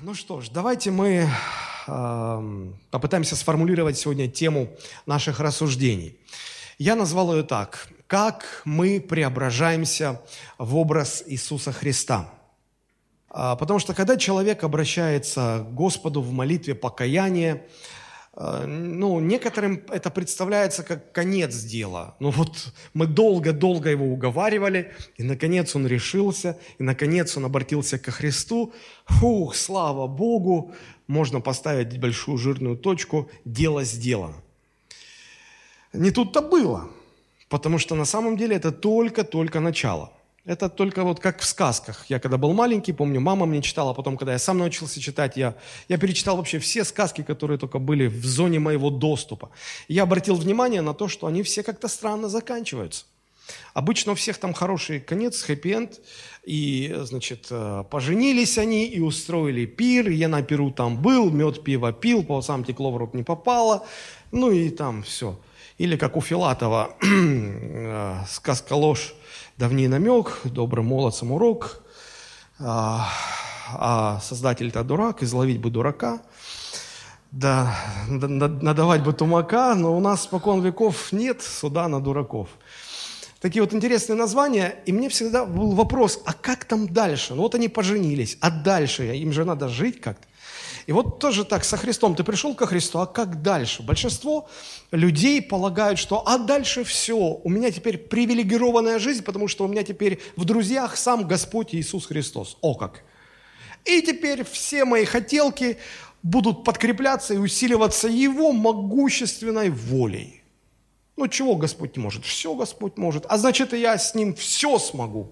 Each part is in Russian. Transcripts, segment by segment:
Ну что ж, давайте мы э, попытаемся сформулировать сегодня тему наших рассуждений. Я назвал ее так. Как мы преображаемся в образ Иисуса Христа. А, потому что когда человек обращается к Господу в молитве покаяния, ну, некоторым это представляется как конец дела. Ну вот мы долго-долго его уговаривали, и наконец он решился, и наконец он обратился ко Христу. Фух, слава Богу, можно поставить большую жирную точку, дело сделано. Не тут-то было, потому что на самом деле это только-только начало – это только вот как в сказках. Я когда был маленький, помню, мама мне читала, а потом, когда я сам научился читать, я, я перечитал вообще все сказки, которые только были в зоне моего доступа. И я обратил внимание на то, что они все как-то странно заканчиваются. Обычно у всех там хороший конец, хэппи-энд, и, значит, э, поженились они и устроили пир, я на пиру там был, мед, пиво пил, по сам текло в рот не попало, ну и там все. Или как у Филатова, э, сказка ложь, давний намек, добрым молодцам урок, а, а создатель-то дурак, изловить бы дурака, да, надавать бы тумака, но у нас спокон веков нет суда на дураков. Такие вот интересные названия, и мне всегда был вопрос, а как там дальше? Ну вот они поженились, а дальше? Им же надо жить как-то. И вот тоже так, со Христом ты пришел ко Христу, а как дальше? Большинство людей полагают, что а дальше все, у меня теперь привилегированная жизнь, потому что у меня теперь в друзьях сам Господь Иисус Христос. О как! И теперь все мои хотелки будут подкрепляться и усиливаться Его могущественной волей. Ну, чего Господь не может? Все Господь может. А значит, и я с Ним все смогу.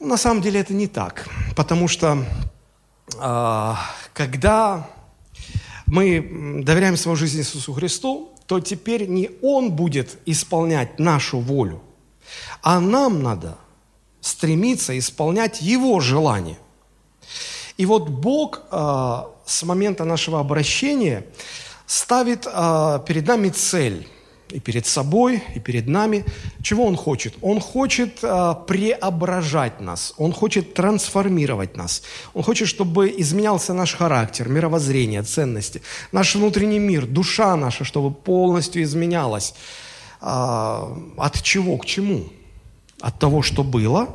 На самом деле это не так, потому что когда мы доверяем свою жизнь Иисусу Христу, то теперь не Он будет исполнять нашу волю, а нам надо стремиться исполнять Его желание. И вот Бог а, с момента нашего обращения ставит а, перед нами цель и перед собой, и перед нами. Чего Он хочет? Он хочет э, преображать нас, Он хочет трансформировать нас. Он хочет, чтобы изменялся наш характер, мировоззрение, ценности, наш внутренний мир, душа наша, чтобы полностью изменялась. Э, от чего к чему? От того, что было,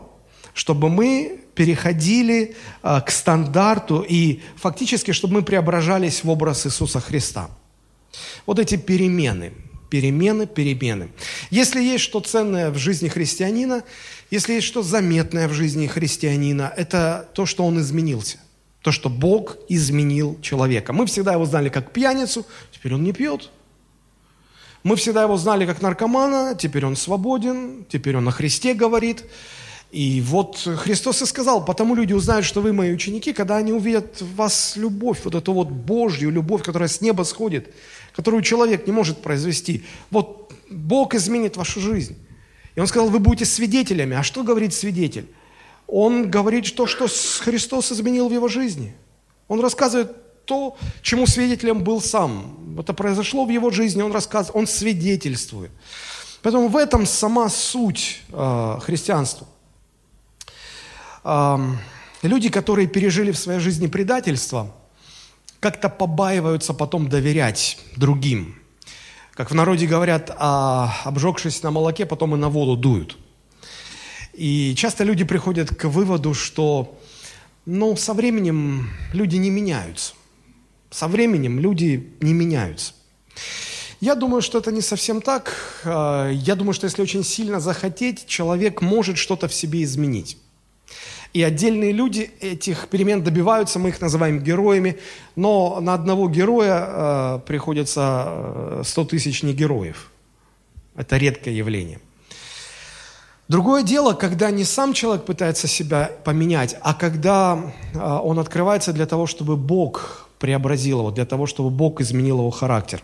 чтобы мы переходили э, к стандарту и фактически, чтобы мы преображались в образ Иисуса Христа. Вот эти перемены – Перемены, перемены. Если есть что ценное в жизни христианина, если есть что заметное в жизни христианина, это то, что он изменился. То, что Бог изменил человека. Мы всегда его знали как пьяницу, теперь он не пьет. Мы всегда его знали как наркомана, теперь он свободен, теперь он о Христе говорит. И вот Христос и сказал, потому люди узнают, что вы мои ученики, когда они увидят в вас любовь, вот эту вот Божью любовь, которая с неба сходит, которую человек не может произвести. Вот Бог изменит вашу жизнь. И он сказал, вы будете свидетелями. А что говорит свидетель? Он говорит то, что Христос изменил в его жизни. Он рассказывает то, чему свидетелем был сам. Это произошло в его жизни, он рассказывает, он свидетельствует. Поэтому в этом сама суть э, христианства люди, которые пережили в своей жизни предательство, как-то побаиваются потом доверять другим. Как в народе говорят, а обжегшись на молоке, потом и на воду дуют. И часто люди приходят к выводу, что ну, со временем люди не меняются. Со временем люди не меняются. Я думаю, что это не совсем так. А, я думаю, что если очень сильно захотеть, человек может что-то в себе изменить. И отдельные люди этих перемен добиваются, мы их называем героями, но на одного героя э, приходится 100 э, тысяч не героев. Это редкое явление. Другое дело, когда не сам человек пытается себя поменять, а когда э, он открывается для того, чтобы Бог преобразил его, для того, чтобы Бог изменил его характер.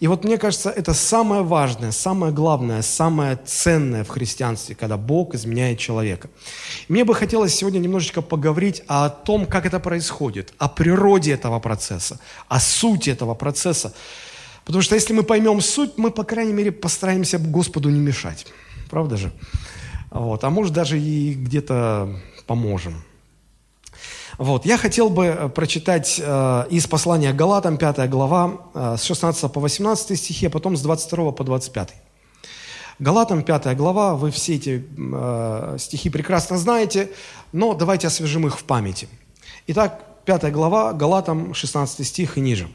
И вот мне кажется, это самое важное, самое главное, самое ценное в христианстве, когда Бог изменяет человека. мне бы хотелось сегодня немножечко поговорить о том, как это происходит, о природе этого процесса, о сути этого процесса. Потому что если мы поймем суть, мы, по крайней мере, постараемся Господу не мешать. Правда же? Вот. А может, даже и где-то поможем. Вот. Я хотел бы э, прочитать э, из послания Галатам, 5 глава, э, с 16 по 18 стихи, а потом с 22 по 25. Галатам, 5 глава, вы все эти э, стихи прекрасно знаете, но давайте освежим их в памяти. Итак, 5 глава, Галатам, 16 стих и ниже.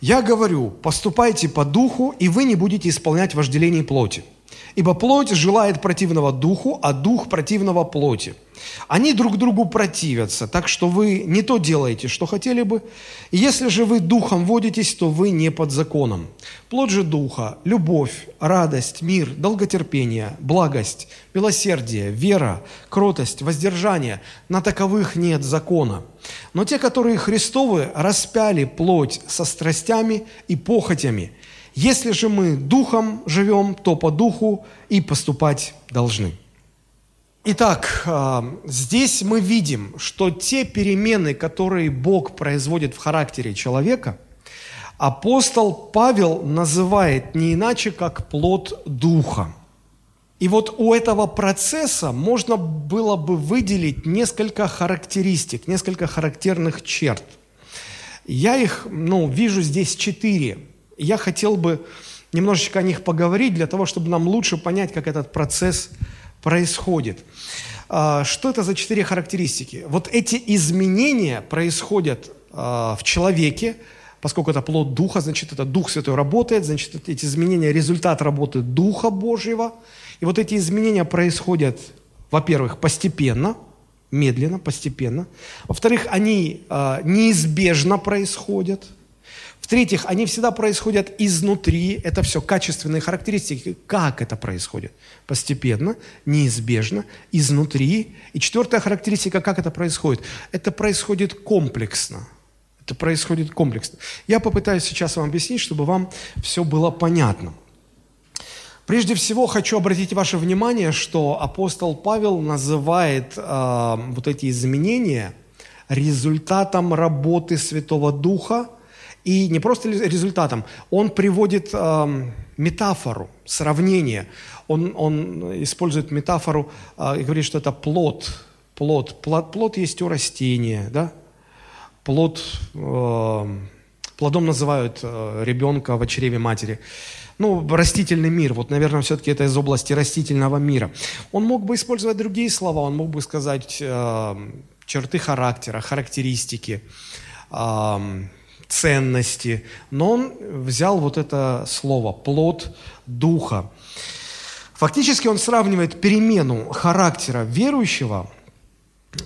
«Я говорю, поступайте по духу, и вы не будете исполнять вожделение плоти. Ибо плоть желает противного духу, а дух противного плоти. Они друг другу противятся, так что вы не то делаете, что хотели бы. И если же вы духом водитесь, то вы не под законом. Плоть же духа – любовь, радость, мир, долготерпение, благость, милосердие, вера, кротость, воздержание. На таковых нет закона. Но те, которые Христовы, распяли плоть со страстями и похотями – если же мы духом живем, то по духу и поступать должны. Итак, а, здесь мы видим, что те перемены, которые Бог производит в характере человека, апостол Павел называет не иначе, как плод духа. И вот у этого процесса можно было бы выделить несколько характеристик, несколько характерных черт. Я их ну, вижу здесь четыре. Я хотел бы немножечко о них поговорить, для того, чтобы нам лучше понять, как этот процесс происходит. А, что это за четыре характеристики? Вот эти изменения происходят а, в человеке, поскольку это плод Духа, значит, это Дух Святой работает, значит, эти изменения – результат работы Духа Божьего. И вот эти изменения происходят, во-первых, постепенно, медленно, постепенно. Во-вторых, они э, неизбежно происходят – в-третьих, они всегда происходят изнутри. Это все качественные характеристики. Как это происходит? Постепенно, неизбежно, изнутри. И четвертая характеристика, как это происходит? Это происходит комплексно. Это происходит комплексно. Я попытаюсь сейчас вам объяснить, чтобы вам все было понятно. Прежде всего хочу обратить ваше внимание, что апостол Павел называет э, вот эти изменения результатом работы Святого Духа – и не просто результатом, он приводит э, метафору, сравнение. Он, он использует метафору э, и говорит, что это плод. Плод, плод, плод есть у растения, да? Плод, э, плодом называют э, ребенка в чреве матери. Ну, растительный мир, вот, наверное, все-таки это из области растительного мира. Он мог бы использовать другие слова, он мог бы сказать э, черты характера, характеристики, э, ценности, но он взял вот это слово «плод духа». Фактически он сравнивает перемену характера верующего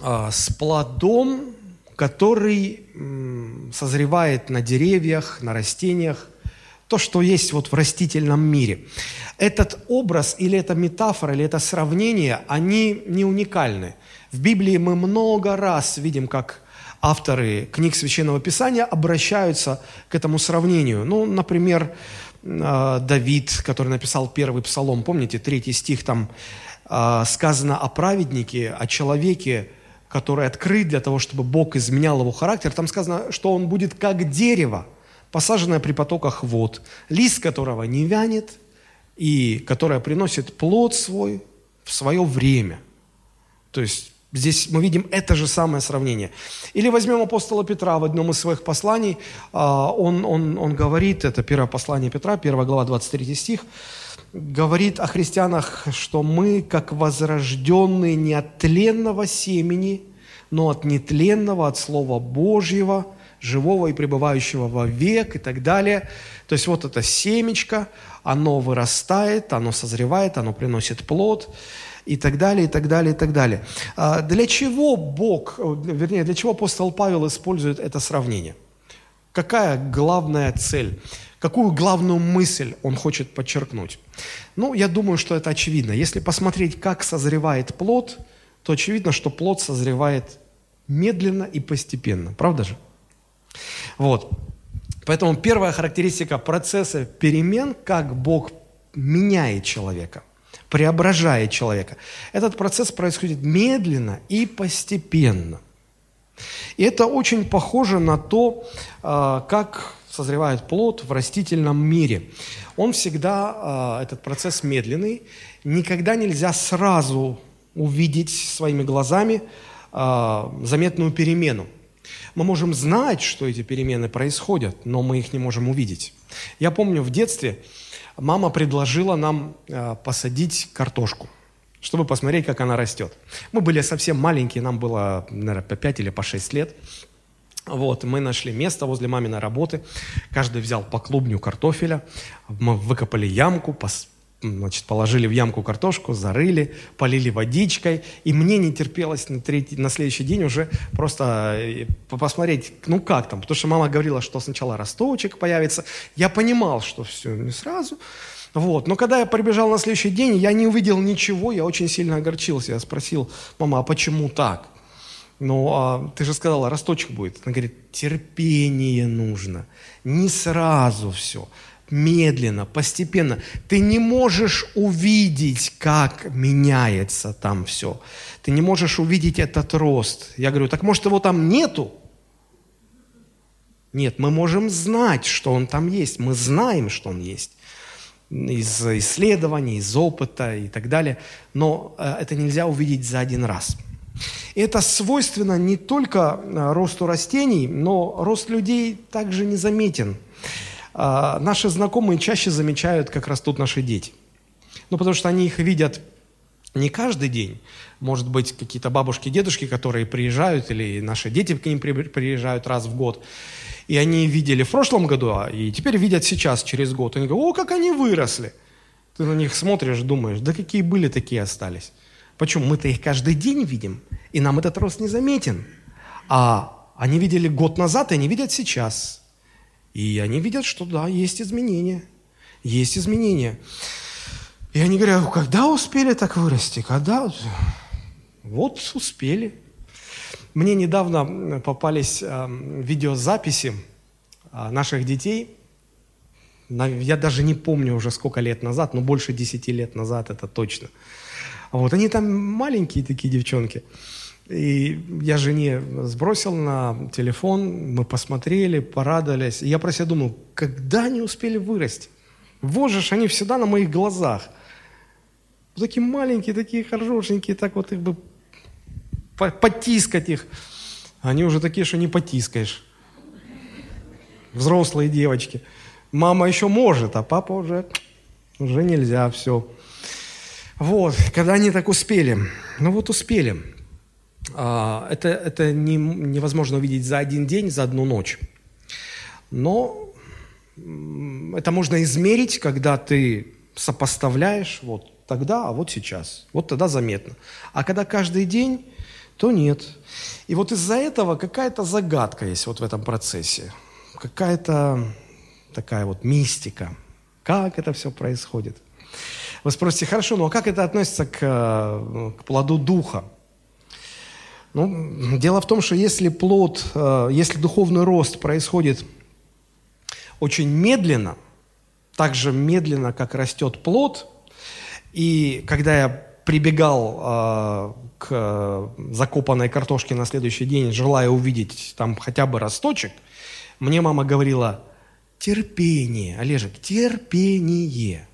а, с плодом, который созревает на деревьях, на растениях, то, что есть вот в растительном мире. Этот образ или эта метафора, или это сравнение, они не уникальны. В Библии мы много раз видим, как авторы книг Священного Писания обращаются к этому сравнению. Ну, например, э, Давид, который написал первый псалом, помните, третий стих, там э, сказано о праведнике, о человеке, который открыт для того, чтобы Бог изменял его характер. Там сказано, что он будет как дерево, посаженное при потоках вод, лист которого не вянет и которое приносит плод свой в свое время. То есть Здесь мы видим это же самое сравнение. Или возьмем апостола Петра в одном из своих посланий. А, он, он, он говорит, это первое послание Петра, 1 глава, 23 стих, говорит о христианах, что мы, как возрожденные не от тленного семени, но от нетленного, от Слова Божьего, живого и пребывающего во век и так далее. То есть вот это семечко, оно вырастает, оно созревает, оно приносит плод и так далее, и так далее, и так далее. А для чего Бог, вернее, для чего апостол Павел использует это сравнение? Какая главная цель? Какую главную мысль он хочет подчеркнуть? Ну, я думаю, что это очевидно. Если посмотреть, как созревает плод, то очевидно, что плод созревает медленно и постепенно. Правда же? Вот. Поэтому первая характеристика процесса перемен, как Бог меняет человека – преображает человека. Этот процесс происходит медленно и постепенно. И это очень похоже на то, а, как созревает плод в растительном мире. Он всегда, а, этот процесс медленный, никогда нельзя сразу увидеть своими глазами э, заметную перемену. Мы можем знать, что эти перемены происходят, но мы их не можем увидеть. Я помню в детстве мама предложила нам э, посадить картошку, чтобы посмотреть, как она растет. Мы были совсем маленькие, нам было, наверное, по 5 или по 6 лет. Вот, мы нашли место возле маминой работы. Каждый взял по клубню картофеля. Мы выкопали ямку, значит, положили в ямку картошку, зарыли, полили водичкой. И мне не терпелось на, третий, на следующий день уже просто э, посмотреть, ну как там. Потому что мама говорила, что сначала росточек появится. Я понимал, что все не сразу. Вот. Но когда я прибежал на следующий день, я не увидел ничего, я очень сильно огорчился. Я спросил, мама, а почему так? Ну, а ты же сказала, росточек будет. Она говорит, терпение нужно. Не сразу все. Медленно, постепенно. Ты не можешь увидеть, как меняется там все. Ты не можешь увидеть этот рост. Я говорю, так может его там нету? Нет, мы можем знать, что он там есть. Мы знаем, что он есть из исследований, из опыта и так далее. Но э, это нельзя увидеть за один раз. Это свойственно не только э, росту растений, но рост людей также незаметен. А, наши знакомые чаще замечают, как растут наши дети. Ну, потому что они их видят не каждый день. Может быть, какие-то бабушки, дедушки, которые приезжают, или наши дети к ним приезжают раз в год. И они видели в прошлом году, а и теперь видят сейчас, через год. Они говорят, о, как они выросли. Ты на них смотришь, думаешь, да какие были, такие остались. Почему? Мы-то их каждый день видим, и нам этот рост не заметен. А они видели год назад, и они видят сейчас. И они видят, что да, есть изменения. Есть изменения. И они говорят, когда успели так вырасти? Когда? Вот успели. Мне недавно попались э, видеозаписи э, наших детей. Я даже не помню уже сколько лет назад, но больше 10 лет назад это точно. Вот, они там маленькие такие девчонки. И я жене сбросил на телефон, мы посмотрели, порадовались. И я про себя думал, когда они успели вырасти? Вот же они всегда на моих глазах. Такие маленькие, такие хорошенькие, так вот их бы потискать их. Они уже такие, что не потискаешь. Взрослые девочки. Мама еще может, а папа уже, уже нельзя, все. Вот, когда они так успели. Ну вот успели. А, это, это не, невозможно увидеть за один день, за одну ночь. Но это можно измерить, когда ты сопоставляешь вот тогда, а вот сейчас. Вот тогда заметно. А когда каждый день, то нет. И вот из-за этого какая-то загадка есть вот в этом процессе. Какая-то такая вот мистика. Как это все происходит. Вы спросите, хорошо, ну а как это относится к, э, к плоду духа? Ну, дело в том, что если плод, э, если духовный рост происходит очень медленно, так же медленно, как растет плод, и когда я прибегал э, к закопанной картошке на следующий день, желая увидеть там хотя бы росточек, мне мама говорила, терпение, Олежек, терпение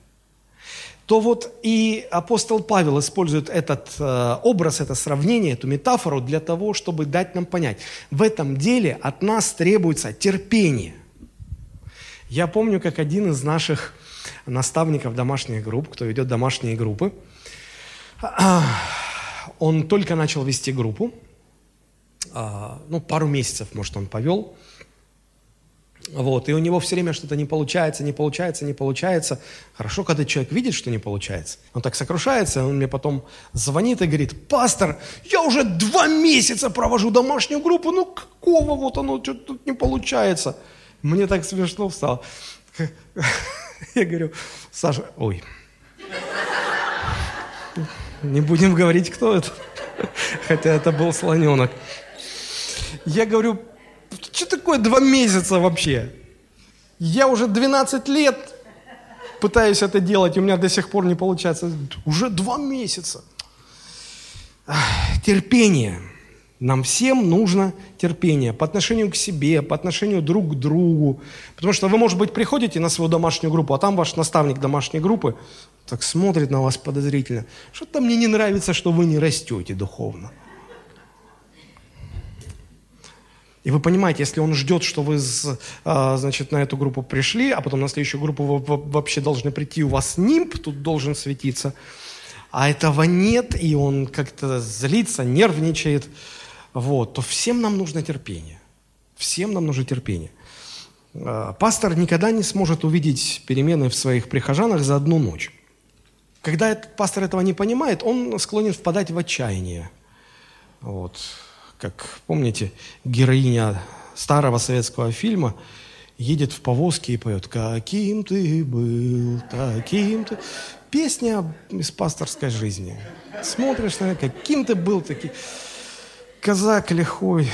то вот и апостол Павел использует этот э, образ, это сравнение, эту метафору для того, чтобы дать нам понять, в этом деле от нас требуется терпение. Я помню, как один из наших наставников домашних групп, кто ведет домашние группы, он только начал вести группу, а, ну, пару месяцев, может, он повел, вот, и у него все время что-то не получается, не получается, не получается. Хорошо, когда человек видит, что не получается. Он так сокрушается, он мне потом звонит и говорит, пастор, я уже два месяца провожу домашнюю группу, ну какого вот оно что-то тут не получается. Мне так смешно стало. Я говорю, Саша, ой, не будем говорить, кто это, хотя это был слоненок. Я говорю, что такое два месяца вообще? Я уже 12 лет пытаюсь это делать, и у меня до сих пор не получается. Уже два месяца. Терпение. Нам всем нужно терпение по отношению к себе, по отношению друг к другу. Потому что вы, может быть, приходите на свою домашнюю группу, а там ваш наставник домашней группы так смотрит на вас подозрительно. Что-то мне не нравится, что вы не растете духовно. И вы понимаете, если он ждет, что вы, а, значит, на эту группу пришли, а потом на следующую группу вы вообще должны прийти, у вас нимб тут должен светиться, а этого нет, и он как-то злится, нервничает, вот, то всем нам нужно терпение. Всем нам нужно терпение. А, пастор никогда не сможет увидеть перемены в своих прихожанах за одну ночь. Когда этот пастор этого не понимает, он склонен впадать в отчаяние. Вот. Как помните, героиня старого советского фильма едет в повозке и поет «Каким ты был, таким ты...» Песня из пасторской жизни. Смотришь на каким ты был, такой казак лихой,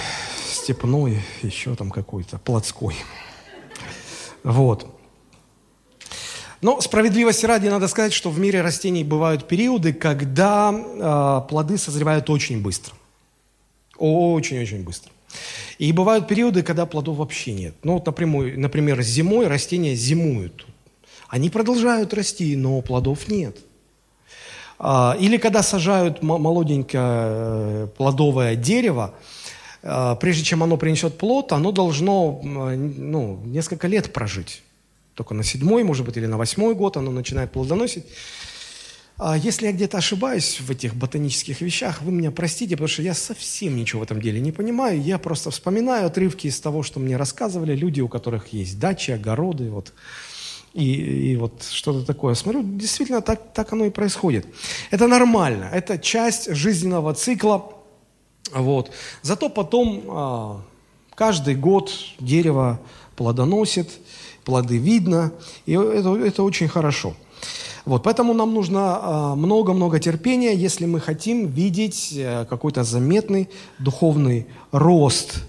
степной, еще там какой-то, плотской. Вот. Но справедливости ради надо сказать, что в мире растений бывают периоды, когда э, плоды созревают очень быстро. Очень-очень быстро. И бывают периоды, когда плодов вообще нет. Ну вот, напрямую, например, зимой растения зимуют. Они продолжают расти, но плодов нет. А, или когда сажают молоденькое э, плодовое дерево, а, прежде чем оно принесет плод, оно должно ну, несколько лет прожить. Только на седьмой, может быть, или на восьмой год оно начинает плодоносить. А если я где-то ошибаюсь в этих ботанических вещах, вы меня простите, потому что я совсем ничего в этом деле не понимаю. Я просто вспоминаю отрывки из того, что мне рассказывали люди, у которых есть дачи, огороды, вот, и, и вот что-то такое. Смотрю, действительно, так, так оно и происходит. Это нормально, это часть жизненного цикла. Вот. Зато потом а, каждый год дерево плодоносит, плоды видно, и это, это очень хорошо. Вот, поэтому нам нужно а, много-много терпения, если мы хотим видеть э, какой-то заметный духовный рост.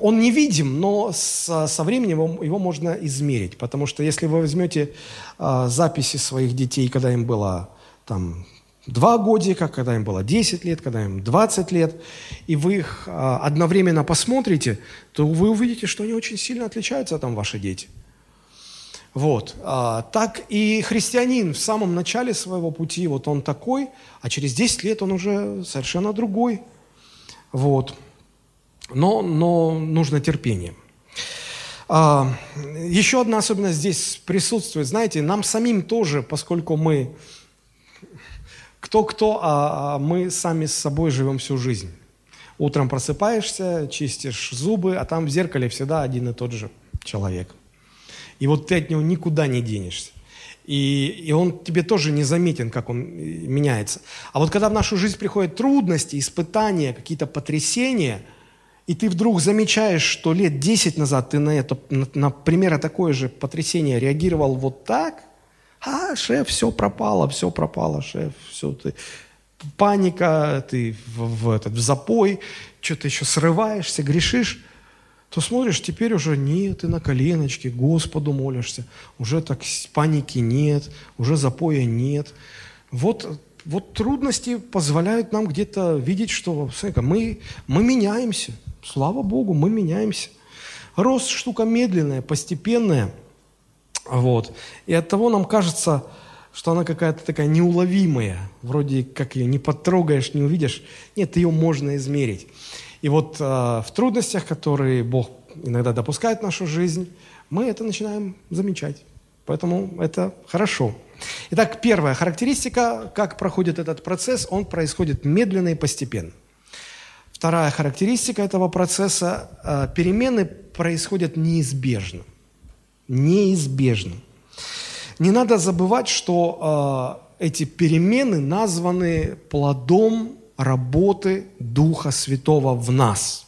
Он не видим, но со, временем его, его можно измерить. Потому что если вы возьмете а, записи своих детей, когда им было там, два годика, когда им было 10 лет, когда им 20 лет, и вы их а, одновременно посмотрите, то вы увидите, что они очень сильно отличаются, там, ваши дети – вот. А, так и христианин в самом начале своего пути, вот он такой, а через 10 лет он уже совершенно другой. Вот. Но, но нужно терпение. А, еще одна особенность здесь присутствует. Знаете, нам самим тоже, поскольку мы кто-кто, а, а мы сами с собой живем всю жизнь. Утром просыпаешься, чистишь зубы, а там в зеркале всегда один и тот же человек. И вот ты от него никуда не денешься. И, и он тебе тоже не заметен, как он э, меняется. А вот когда в нашу жизнь приходят трудности, испытания, какие-то потрясения, и ты вдруг замечаешь, что лет 10 назад ты на это, на, на примерно такое же потрясение реагировал вот так, а, шеф, все пропало, все пропало, шеф, все, ты, паника, ты в, в, этот, в запой, что-то еще срываешься, грешишь, то смотришь, теперь уже нет, ты на коленочке, Господу молишься, уже так паники нет, уже запоя нет. Вот, вот трудности позволяют нам где-то видеть, что смотри, мы, мы меняемся. Слава Богу, мы меняемся. Рост штука медленная, постепенная. Вот. И от того нам кажется, что она какая-то такая неуловимая. Вроде как ее не потрогаешь, не увидишь. Нет, ее можно измерить. И вот э, в трудностях, которые Бог иногда допускает в нашу жизнь, мы это начинаем замечать. Поэтому это хорошо. Итак, первая характеристика, как проходит этот процесс, он происходит медленно и постепенно. Вторая характеристика этого процесса, э, перемены происходят неизбежно. Неизбежно. Не надо забывать, что э, эти перемены названы плодом работы Духа Святого в нас.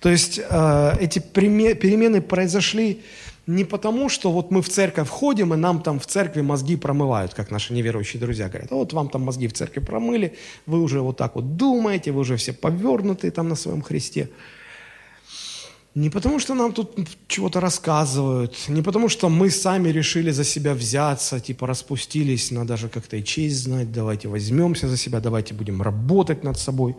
То есть э, эти перемены произошли не потому, что вот мы в церковь входим, и нам там в церкви мозги промывают, как наши неверующие друзья говорят. А вот вам там мозги в церкви промыли, вы уже вот так вот думаете, вы уже все повернутые там на своем Христе. Не потому, что нам тут чего-то рассказывают, не потому, что мы сами решили за себя взяться, типа распустились, надо же как-то и честь знать, давайте возьмемся за себя, давайте будем работать над собой.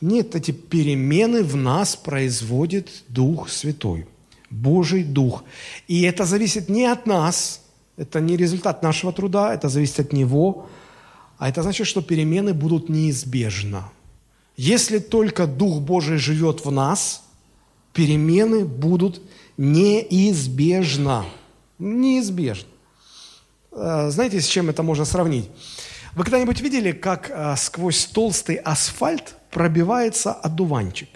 Нет, эти перемены в нас производит Дух Святой, Божий Дух. И это зависит не от нас, это не результат нашего труда, это зависит от Него, а это значит, что перемены будут неизбежно. Если только Дух Божий живет в нас – Перемены будут неизбежно. Неизбежно. Э, знаете, с чем это можно сравнить? Вы когда-нибудь видели, как э, сквозь толстый асфальт пробивается одуванчик?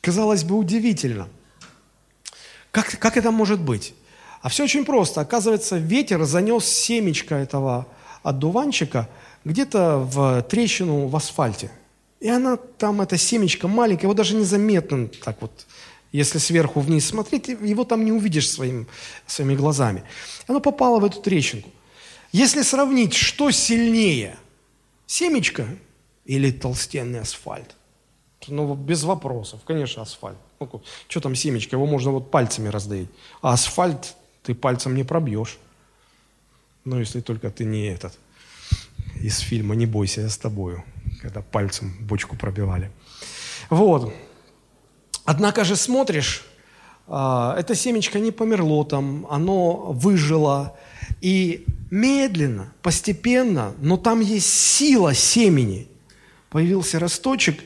Казалось бы, удивительно. Как, как это может быть? А все очень просто. Оказывается, ветер занес семечко этого одуванчика где-то в трещину в асфальте. И она там, эта семечко маленькая, его даже незаметно так вот, если сверху вниз смотреть, его там не увидишь своим, своими глазами. Оно попало в эту трещинку. Если сравнить, что сильнее, семечко или толстенный асфальт, ну, без вопросов, конечно, асфальт. Ну, что там семечко, его можно вот пальцами раздавить. А асфальт ты пальцем не пробьешь. Ну, если только ты не этот, из фильма «Не бойся, я с тобою», когда пальцем бочку пробивали. Вот. Однако же смотришь, а, это семечко не померло там, оно выжило, и медленно, постепенно, но там есть сила семени. Появился росточек,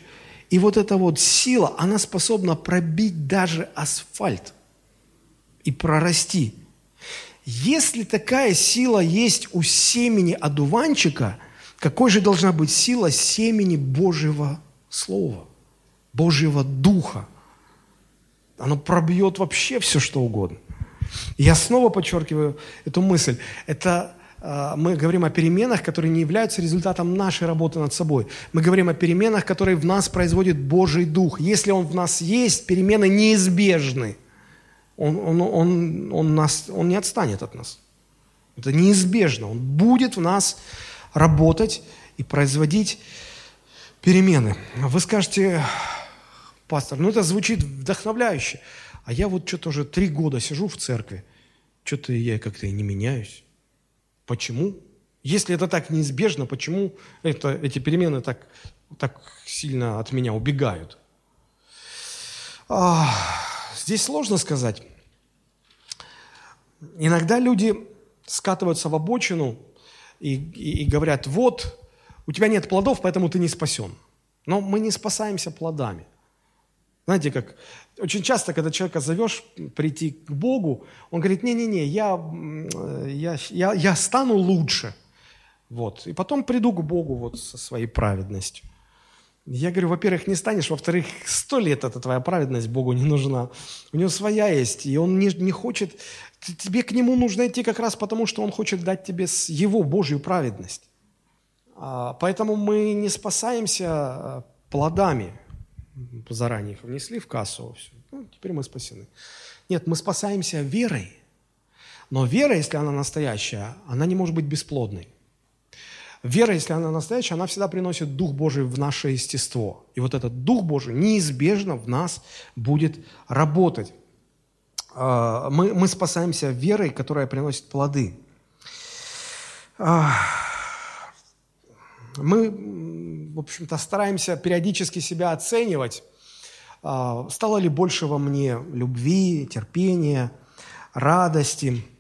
и вот эта вот сила, она способна пробить даже асфальт и прорасти. Если такая сила есть у семени одуванчика, какой же должна быть сила семени Божьего Слова, Божьего Духа? Оно пробьет вообще все, что угодно. Я снова подчеркиваю эту мысль. Это а, мы говорим о переменах, которые не являются результатом нашей работы над собой. Мы говорим о переменах, которые в нас производит Божий Дух. Если Он в нас есть, перемены неизбежны он, он, он, он, нас, он не отстанет от нас. Это неизбежно. Он будет в нас работать и производить перемены. Вы скажете, пастор, ну это звучит вдохновляюще. А я вот что-то уже три года сижу в церкви, что-то я как-то и не меняюсь. Почему? Если это так неизбежно, почему это, эти перемены так, так сильно от меня убегают? Ах. Здесь сложно сказать. Иногда люди скатываются в обочину и, и, и говорят, вот, у тебя нет плодов, поэтому ты не спасен. Но мы не спасаемся плодами. Знаете, как очень часто, когда человека зовешь прийти к Богу, он говорит, не-не-не, я, я, я, я стану лучше. Вот. И потом приду к Богу вот со своей праведностью. Я говорю, во-первых, не станешь, во-вторых, сто лет эта твоя праведность Богу не нужна. У него своя есть, и он не, не хочет, тебе к нему нужно идти как раз потому, что он хочет дать тебе его Божью праведность. А, поэтому мы не спасаемся а, плодами. Заранее их внесли в кассу, все. Ну, теперь мы спасены. Нет, мы спасаемся верой. Но вера, если она настоящая, она не может быть бесплодной. Вера, если она настоящая, она всегда приносит Дух Божий в наше естество. И вот этот Дух Божий неизбежно в нас будет работать. А, мы, мы спасаемся верой, которая приносит плоды. А, мы, в общем-то, стараемся периодически себя оценивать. А, стало ли больше во мне любви, терпения, радости –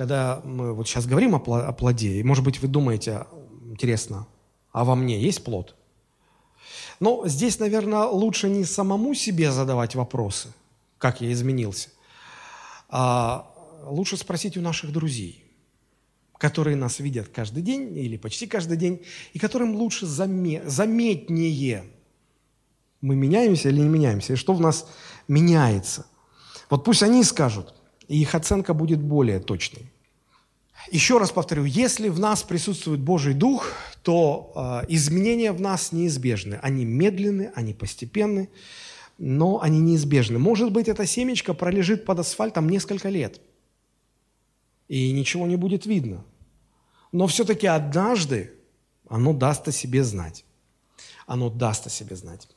когда мы вот сейчас говорим о плоде, и, может быть, вы думаете, интересно, а во мне есть плод? Но здесь, наверное, лучше не самому себе задавать вопросы, как я изменился, а лучше спросить у наших друзей, которые нас видят каждый день или почти каждый день, и которым лучше заметнее, мы меняемся или не меняемся, и что в нас меняется. Вот пусть они скажут – и их оценка будет более точной. Еще раз повторю, если в нас присутствует Божий Дух, то э, изменения в нас неизбежны. Они медленны, они постепенны, но они неизбежны. Может быть, эта семечко пролежит под асфальтом несколько лет, и ничего не будет видно. Но все-таки однажды оно даст о себе знать. Оно даст о себе знать.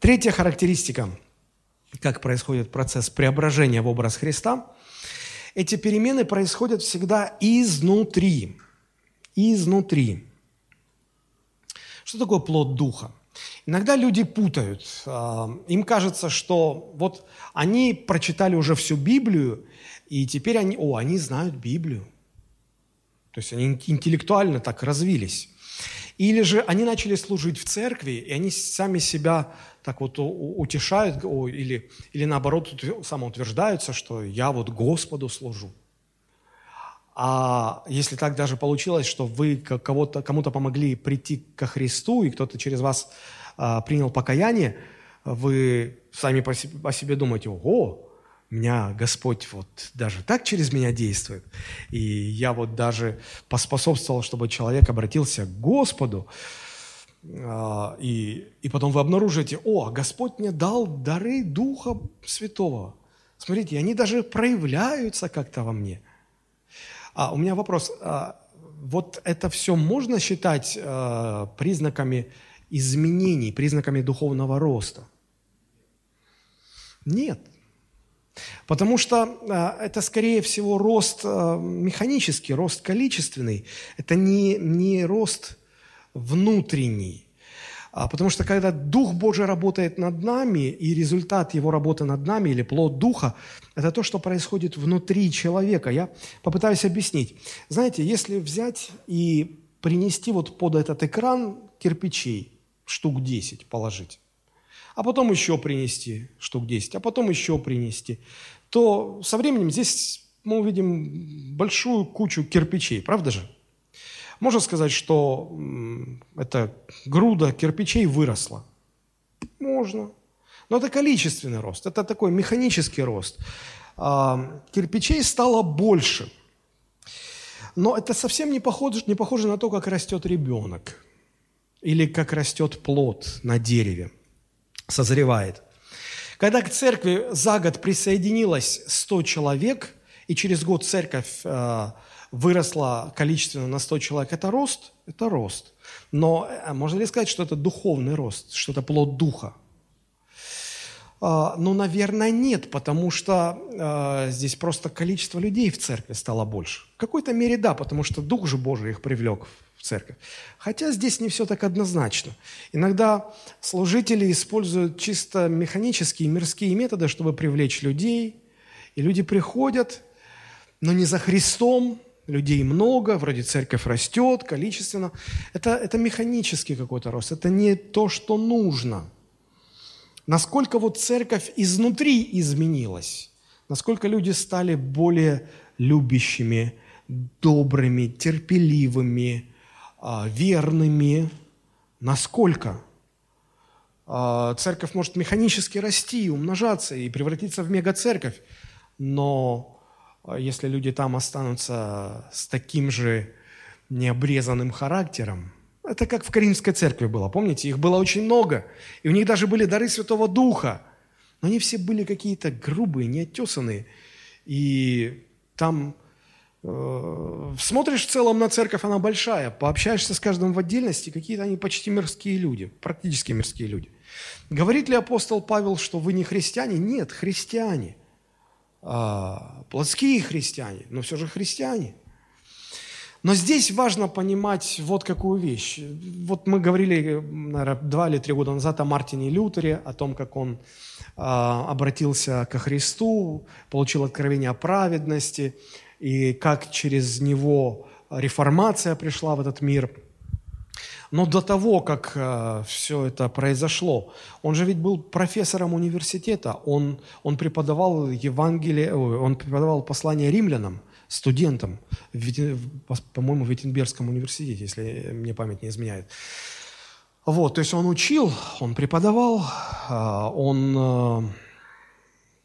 Третья характеристика, как происходит процесс преображения в образ Христа – эти перемены происходят всегда изнутри. Изнутри. Что такое плод духа? Иногда люди путают. А, им кажется, что вот они прочитали уже всю Библию, и теперь они, о, они знают Библию. То есть они интеллектуально так развились. Или же они начали служить в церкви, и они сами себя так вот утешают, или, или наоборот самоутверждаются, что я вот Господу служу. А если так даже получилось, что вы кого-то, кому-то помогли прийти ко Христу, и кто-то через вас а, принял покаяние, вы сами по себе, по себе думаете, ого, меня Господь вот даже так через меня действует. И я вот даже поспособствовал, чтобы человек обратился к Господу. А, и, и потом вы обнаружите, о, Господь мне дал дары Духа Святого. Смотрите, они даже проявляются как-то во мне. А у меня вопрос. А, вот это все можно считать а, признаками изменений, признаками духовного роста? Нет. Потому что а, это, скорее всего, рост а, механический, рост количественный. Это не, не рост внутренний. А, потому что когда Дух Божий работает над нами, и результат Его работы над нами, или плод Духа, это то, что происходит внутри человека. Я попытаюсь объяснить. Знаете, если взять и принести вот под этот экран кирпичей, штук 10 положить, а потом еще принести штук 10, а потом еще принести, то со временем здесь мы увидим большую кучу кирпичей, правда же? Можно сказать, что эта груда кирпичей выросла? Можно. Но это количественный рост, это такой механический рост. А, кирпичей стало больше. Но это совсем не похоже, не похоже на то, как растет ребенок или как растет плод на дереве созревает. Когда к церкви за год присоединилось 100 человек, и через год церковь выросла количественно на 100 человек, это рост? Это рост. Но э, можно ли сказать, что это духовный рост, что это плод духа? Э, ну, наверное, нет, потому что э, здесь просто количество людей в церкви стало больше. В какой-то мере да, потому что Дух же Божий их привлек церковь. Хотя здесь не все так однозначно. Иногда служители используют чисто механические, мирские методы, чтобы привлечь людей. И люди приходят, но не за Христом, людей много, вроде церковь растет количественно. Это, это механический какой-то рост, это не то, что нужно. Насколько вот церковь изнутри изменилась, насколько люди стали более любящими, добрыми, терпеливыми, а, верными. Насколько? А, церковь может механически расти, умножаться и превратиться в мегацерковь, но а, если люди там останутся с таким же необрезанным характером, это как в Каримской церкви было, помните? Их было очень много, и у них даже были дары Святого Духа, но они все были какие-то грубые, неотесанные, и там Э, смотришь в целом на церковь, она большая, пообщаешься с каждым в отдельности, какие-то они почти мирские люди, практически мирские люди. Говорит ли апостол Павел, что вы не христиане? Нет, христиане. А, плотские христиане, но все же христиане. Но здесь важно понимать вот какую вещь. Вот мы говорили, наверное, два или три года назад о Мартине Лютере, о том, как он а, обратился ко Христу, получил откровение о праведности, и как через него реформация пришла в этот мир. Но до того, как э, все это произошло, он же ведь был профессором университета, он, он преподавал Евангелие, он преподавал послание римлянам, студентам, по-моему, в Виттенбергском университете, если мне память не изменяет. Вот, то есть он учил, он преподавал, э, он, э,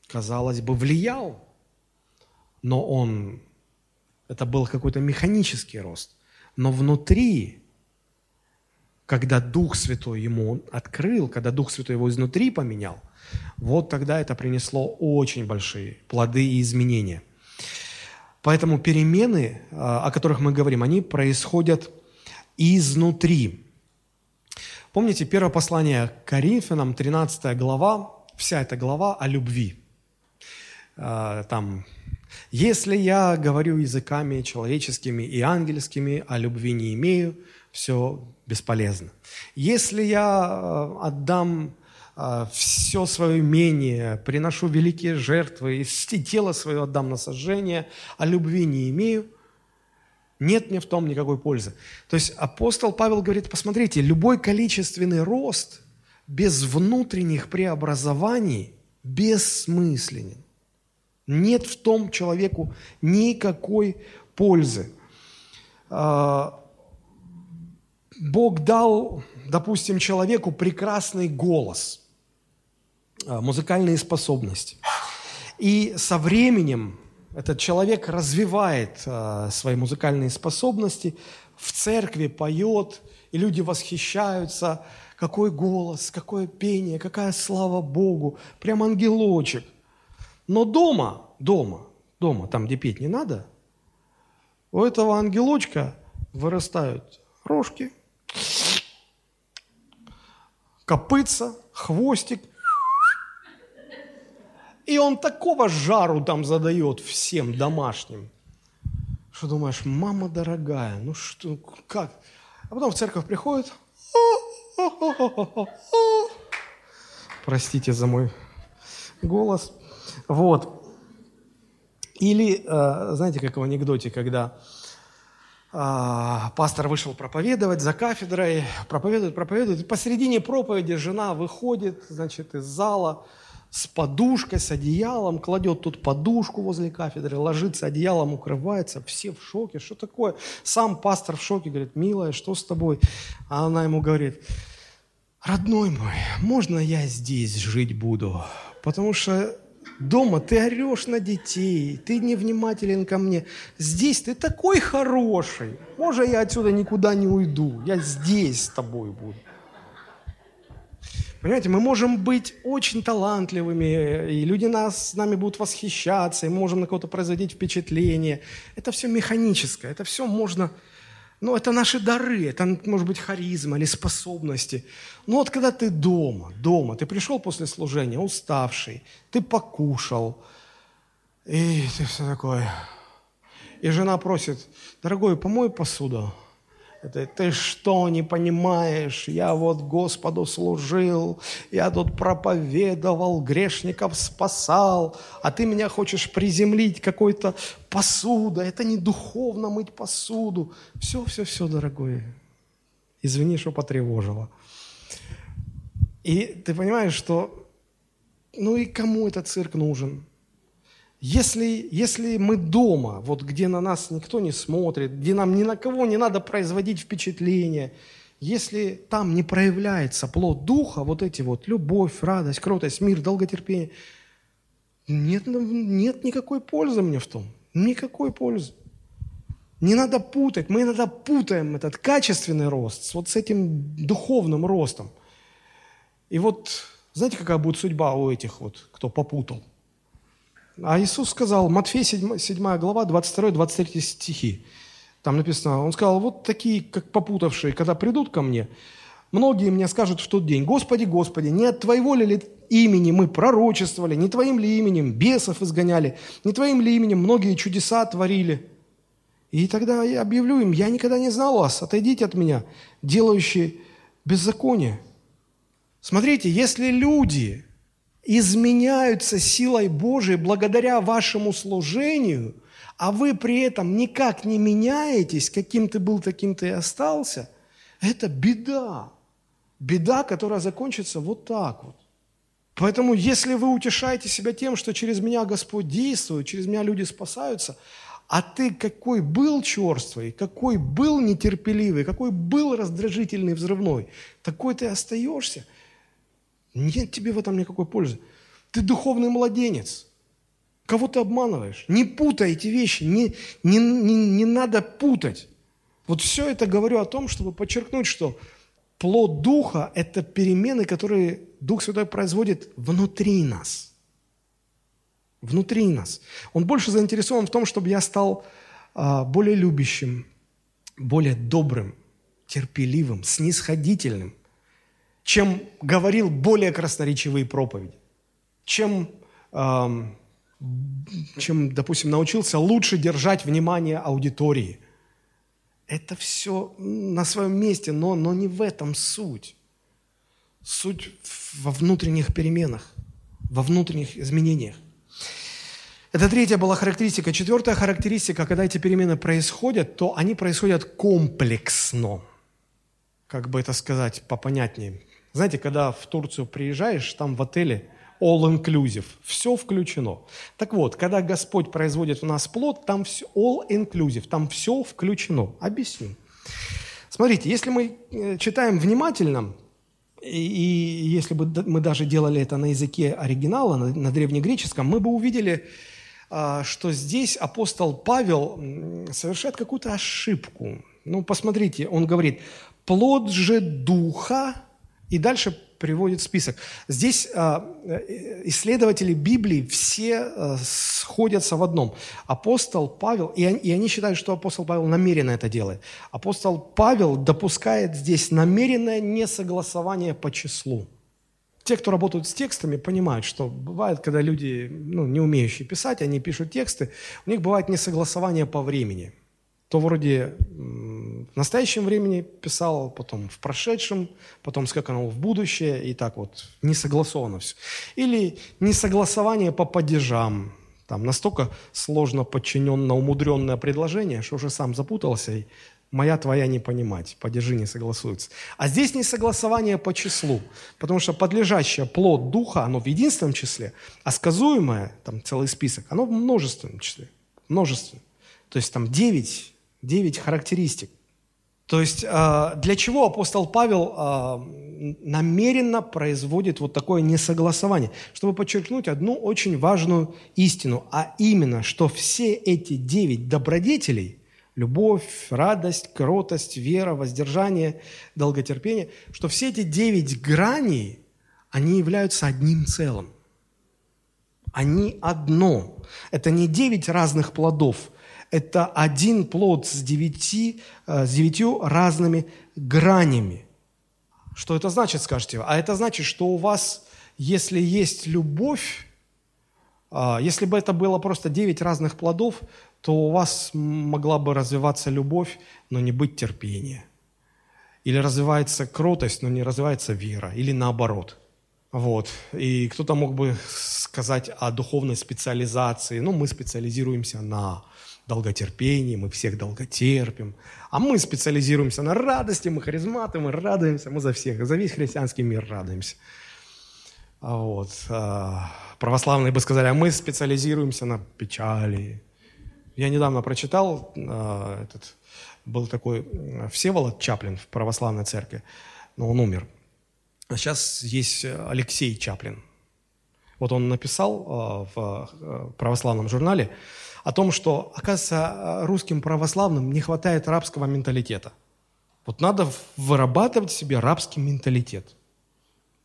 казалось бы, влиял но он, это был какой-то механический рост. Но внутри, когда Дух Святой ему открыл, когда Дух Святой его изнутри поменял, вот тогда это принесло очень большие плоды и изменения. Поэтому перемены, а, о которых мы говорим, они происходят изнутри. Помните, первое послание к Коринфянам, 13 глава, вся эта глава о любви. А, там если я говорю языками человеческими и ангельскими, а любви не имею, все бесполезно. Если я э, отдам э, все свое имение, приношу великие жертвы, и тело свое отдам на сожжение, а любви не имею, Нет мне в том никакой пользы. То есть апостол Павел говорит, посмотрите, любой количественный рост без внутренних преобразований бессмысленен. Нет в том человеку никакой пользы. А, Бог дал, допустим, человеку прекрасный голос, а, музыкальные способности. И со временем этот человек развивает а, свои музыкальные способности, в церкви поет, и люди восхищаются, какой голос, какое пение, какая слава Богу, прям ангелочек. Но дома, дома, дома, там, где петь не надо, у этого ангелочка вырастают рожки, копытца, хвостик. И он такого жару там задает всем домашним, что думаешь, мама дорогая, ну что, как? А потом в церковь приходит, простите за мой голос, вот. Или, э, знаете, как в анекдоте, когда пастор вышел проповедовать за кафедрой, проповедует, проповедует, и посередине проповеди жена выходит, значит, из зала с подушкой, с одеялом, кладет тут подушку возле кафедры, ложится одеялом, укрывается, все в шоке, что такое? Сам пастор в шоке, говорит, милая, что с тобой? А она ему говорит, родной мой, можно я здесь жить буду? Потому что Дома ты орешь на детей, ты невнимателен ко мне. Здесь ты такой хороший. Может, я отсюда никуда не уйду. Я здесь с тобой буду. Понимаете, мы можем быть очень талантливыми, и люди нас, с нами будут восхищаться, и мы можем на кого-то производить впечатление. Это все механическое, это все можно ну, это наши дары, это может быть харизма или способности. Но вот когда ты дома, дома, ты пришел после служения уставший, ты покушал, и ты все такое. И жена просит, дорогой, помой посуду. Это ты что, не понимаешь? Я вот Господу служил, я тут проповедовал, грешников спасал, а ты меня хочешь приземлить какой-то посудой. Это не духовно мыть посуду. Все, все, все, дорогой. Извини, что потревожила. И ты понимаешь, что ну и кому этот цирк нужен? Если, если мы дома, вот где на нас никто не смотрит, где нам ни на кого не надо производить впечатление, если там не проявляется плод духа, вот эти вот любовь, радость, кротость, мир, долготерпение, нет, нет никакой пользы мне в том. Никакой пользы. Не надо путать. Мы иногда путаем этот качественный рост вот с этим духовным ростом. И вот знаете, какая будет судьба у этих вот, кто попутал? А Иисус сказал, Матфея 7, 7 глава, 22-23 стихи. Там написано, он сказал, вот такие, как попутавшие, когда придут ко мне, многие мне скажут в тот день, Господи, Господи, не от Твоего ли имени мы пророчествовали, не Твоим ли именем бесов изгоняли, не Твоим ли именем многие чудеса творили? И тогда я объявлю им, я никогда не знал вас, отойдите от меня, делающие беззаконие. Смотрите, если люди изменяются силой Божией благодаря вашему служению, а вы при этом никак не меняетесь, каким ты был, таким ты и остался, это беда. Беда, которая закончится вот так вот. Поэтому, если вы утешаете себя тем, что через меня Господь действует, через меня люди спасаются, а ты какой был черствый, какой был нетерпеливый, какой был раздражительный, взрывной, такой ты остаешься – нет тебе в этом никакой пользы. Ты духовный младенец. Кого ты обманываешь? Не путай эти вещи, не, не, не, не надо путать. Вот все это говорю о том, чтобы подчеркнуть, что плод Духа – это перемены, которые Дух Святой производит внутри нас. Внутри нас. Он больше заинтересован в том, чтобы я стал а, более любящим, более добрым, терпеливым, снисходительным, чем говорил более красноречивые проповеди, чем, эм, чем, допустим, научился лучше держать внимание аудитории. Это все на своем месте, но, но не в этом суть. Суть во внутренних переменах, во внутренних изменениях. Это третья была характеристика. Четвертая характеристика, когда эти перемены происходят, то они происходят комплексно. Как бы это сказать попонятнее. Знаете, когда в Турцию приезжаешь, там в отеле all inclusive, все включено. Так вот, когда Господь производит у нас плод, там все all inclusive, там все включено. Объясню. Смотрите, если мы э, читаем внимательно, и, если бы мы даже делали это на языке оригинала, на, на древнегреческом, мы бы увидели, а, что здесь апостол Павел совершает какую-то ошибку. Ну, посмотрите, он говорит, плод же духа, и дальше приводит список. Здесь а, э, исследователи Библии все а, сходятся в одном. Апостол Павел, и они считают, что апостол Павел намеренно это делает. Апостол Павел допускает здесь намеренное несогласование по числу. Те, кто работают с текстами, понимают, что бывает, когда люди, ну, не умеющие писать, они пишут тексты, у них бывает несогласование по времени. То вроде в настоящем времени писал, потом в прошедшем, потом скаканул в будущее, и так вот не согласовано все. Или несогласование по падежам. Там настолько сложно подчиненно умудренное предложение, что уже сам запутался, и моя твоя не понимать, падежи не согласуются. А здесь не согласование по числу, потому что подлежащее плод духа, оно в единственном числе, а сказуемое, там целый список, оно в множественном числе, множественном. То есть там девять, девять характеристик. То есть а, для чего апостол Павел а, намеренно производит вот такое несогласование? Чтобы подчеркнуть одну очень важную истину, а именно, что все эти девять добродетелей – любовь, радость, кротость, вера, воздержание, долготерпение, что все эти девять граней, они являются одним целым. Они одно. Это не девять разных плодов – это один плод с, девяти, э, с девятью разными гранями. Что это значит, скажете? А это значит, что у вас, если есть любовь, а, если бы это было просто девять разных плодов, то у вас могла бы развиваться любовь, но не быть терпения. Или развивается кротость, но не развивается вера. Или наоборот. Вот. И кто-то мог бы сказать о духовной специализации. Ну, мы специализируемся на долготерпении, мы всех долготерпим. А мы специализируемся на радости, мы харизматы, мы радуемся, мы за всех, за весь христианский мир радуемся. А вот. А, православные бы сказали, а мы специализируемся на печали. Я недавно прочитал, а, этот, был такой Всеволод Чаплин в православной церкви, но он умер. А сейчас есть Алексей Чаплин. Вот он написал в православном журнале, о том, что, оказывается, русским православным не хватает рабского менталитета. Вот надо вырабатывать в себе рабский менталитет.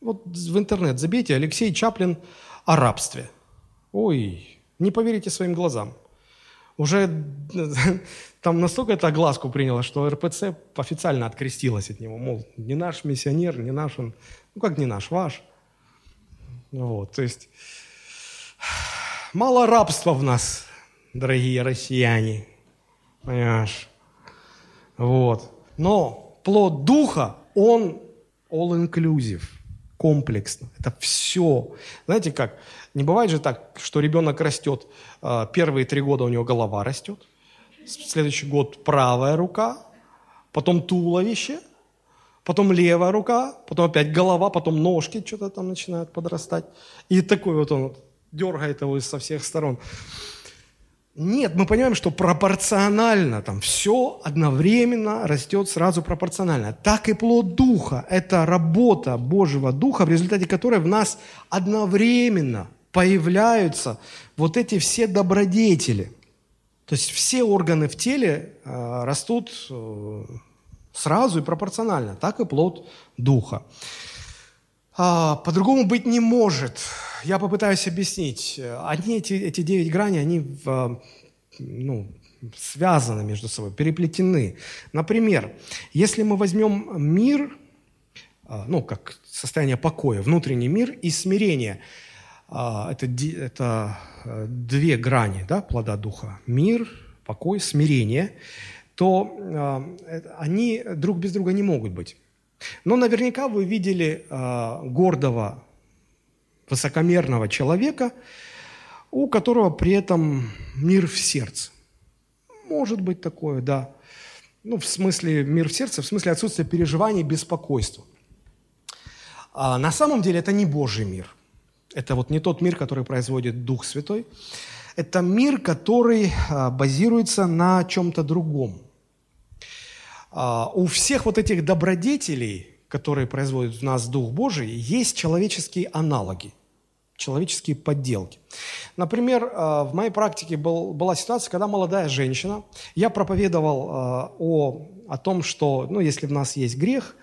Вот в интернет забейте Алексей Чаплин о рабстве. Ой, не поверите своим глазам. Уже там настолько это огласку приняло, что РПЦ официально открестилась от него. Мол, не наш миссионер, не наш он. Ну как не наш, ваш. Вот, то есть мало рабства в нас дорогие россияне. Понимаешь? Вот. Но плод духа, он all-inclusive, комплексно. Это все. Знаете как? Не бывает же так, что ребенок растет, а, первые три года у него голова растет, следующий год правая рука, потом туловище, потом левая рука, потом опять голова, потом ножки что-то там начинают подрастать. И такой вот он дергает его со всех сторон. Нет, мы понимаем, что пропорционально, там все одновременно растет сразу пропорционально. Так и плод Духа – это работа Божьего Духа, в результате которой в нас одновременно появляются вот эти все добродетели. То есть все органы в теле э, растут э, сразу и пропорционально. Так и плод Духа. А, по-другому быть не может. Я попытаюсь объяснить. Они, эти, эти девять граней, они в, ну, связаны между собой, переплетены. Например, если мы возьмем мир, а, ну, как состояние покоя, внутренний мир и смирение, а, это, это две грани да, плода духа. Мир, покой, смирение, то они друг без друга не могут быть. Но наверняка вы видели гордого, высокомерного человека. у которого при этом мир в сердце. Может быть такое, да. Ну, в смысле мир в сердце, в смысле отсутствия переживаний, беспокойства. А на самом деле это не Божий мир. Это вот не тот мир, который производит Дух Святой. Это мир, который а, базируется на чем-то другом. А, у всех вот этих добродетелей, которые производит в нас Дух Божий, есть человеческие аналоги человеческие подделки. Например, э, в моей практике был, была ситуация, когда молодая женщина, я проповедовал э, о, о том, что, ну, если в нас есть грех,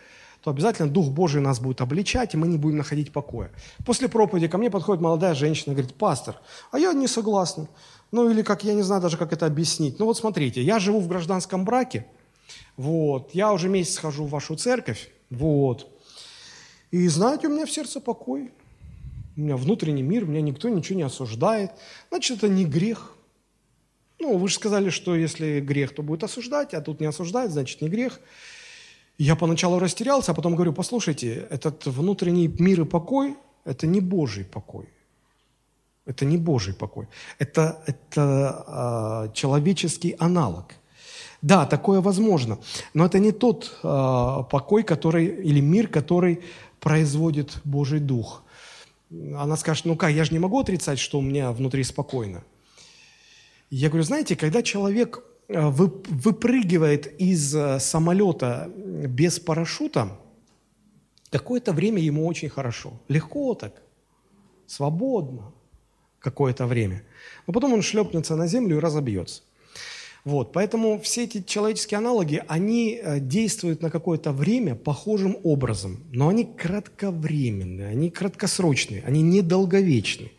то обязательно Дух Божий нас будет обличать, и мы не будем находить покоя. После проповеди ко мне подходит молодая женщина и говорит, пастор, а я не согласна. Ну, или как, я не знаю даже, как это объяснить. Ну, вот смотрите, я живу в гражданском браке, вот, я уже месяц хожу в вашу церковь, вот, и знаете, у меня в сердце покой у меня внутренний мир, меня никто ничего не осуждает, значит, это не грех. Ну, вы же сказали, что если грех, то будет осуждать, а тут не осуждает, значит, не грех. Я поначалу растерялся, а потом говорю, послушайте, этот внутренний мир и покой – это не Божий покой. Это не Божий покой. Это, это э, человеческий аналог. Да, такое возможно, но это не тот э, покой, который, или мир, который производит Божий Дух она скажет, ну как, я же не могу отрицать, что у меня внутри спокойно. Я говорю, знаете, когда человек э, выпрыгивает из э, самолета без парашюта, какое-то время ему очень хорошо. Легко так, свободно какое-то время. Но потом он шлепнется на землю и разобьется. Вот, поэтому все эти человеческие аналоги, они э, действуют на какое-то время похожим образом, но они кратковременные, они краткосрочные, они недолговечные.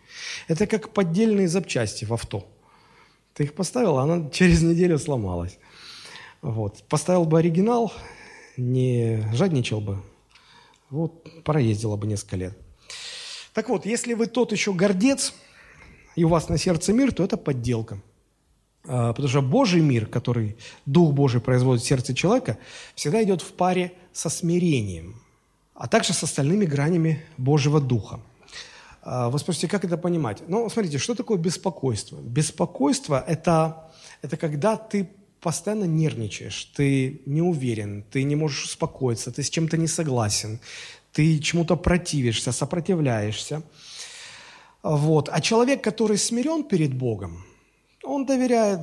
Это как поддельные запчасти в авто. Ты их поставил, а она через неделю сломалась. Вот. Поставил бы оригинал, не жадничал бы, вот, проездила бы несколько лет. Так вот, если вы тот еще гордец, и у вас на сердце мир, то это подделка – потому что Божий мир, который Дух Божий производит в сердце человека, всегда идет в паре со смирением, а также с остальными гранями Божьего Духа. А, вы спросите, как это понимать? Ну, смотрите, что такое беспокойство? Беспокойство – это, это когда ты постоянно нервничаешь, ты не уверен, ты не можешь успокоиться, ты с чем-то не согласен, ты чему-то противишься, сопротивляешься. Вот. А человек, который смирен перед Богом – он доверяет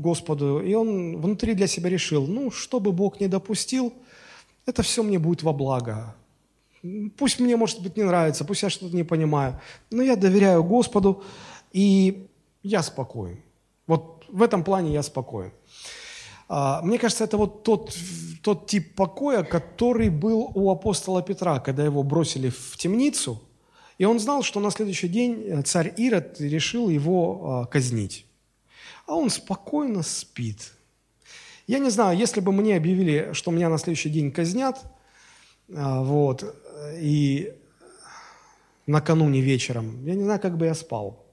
Господу, и он внутри для себя решил, ну, что бы Бог не допустил, это все мне будет во благо. Пусть мне, может быть, не нравится, пусть я что-то не понимаю, но я доверяю Господу, и я спокоен. Вот в этом плане я спокоен. А, мне кажется, это вот тот, тот тип покоя, который был у апостола Петра, когда его бросили в темницу, и он знал, что на следующий день царь Ирод решил его а, казнить а он спокойно спит. Я не знаю, если бы мне объявили, что меня на следующий день казнят, а, вот, и накануне вечером, я не знаю, как бы я спал.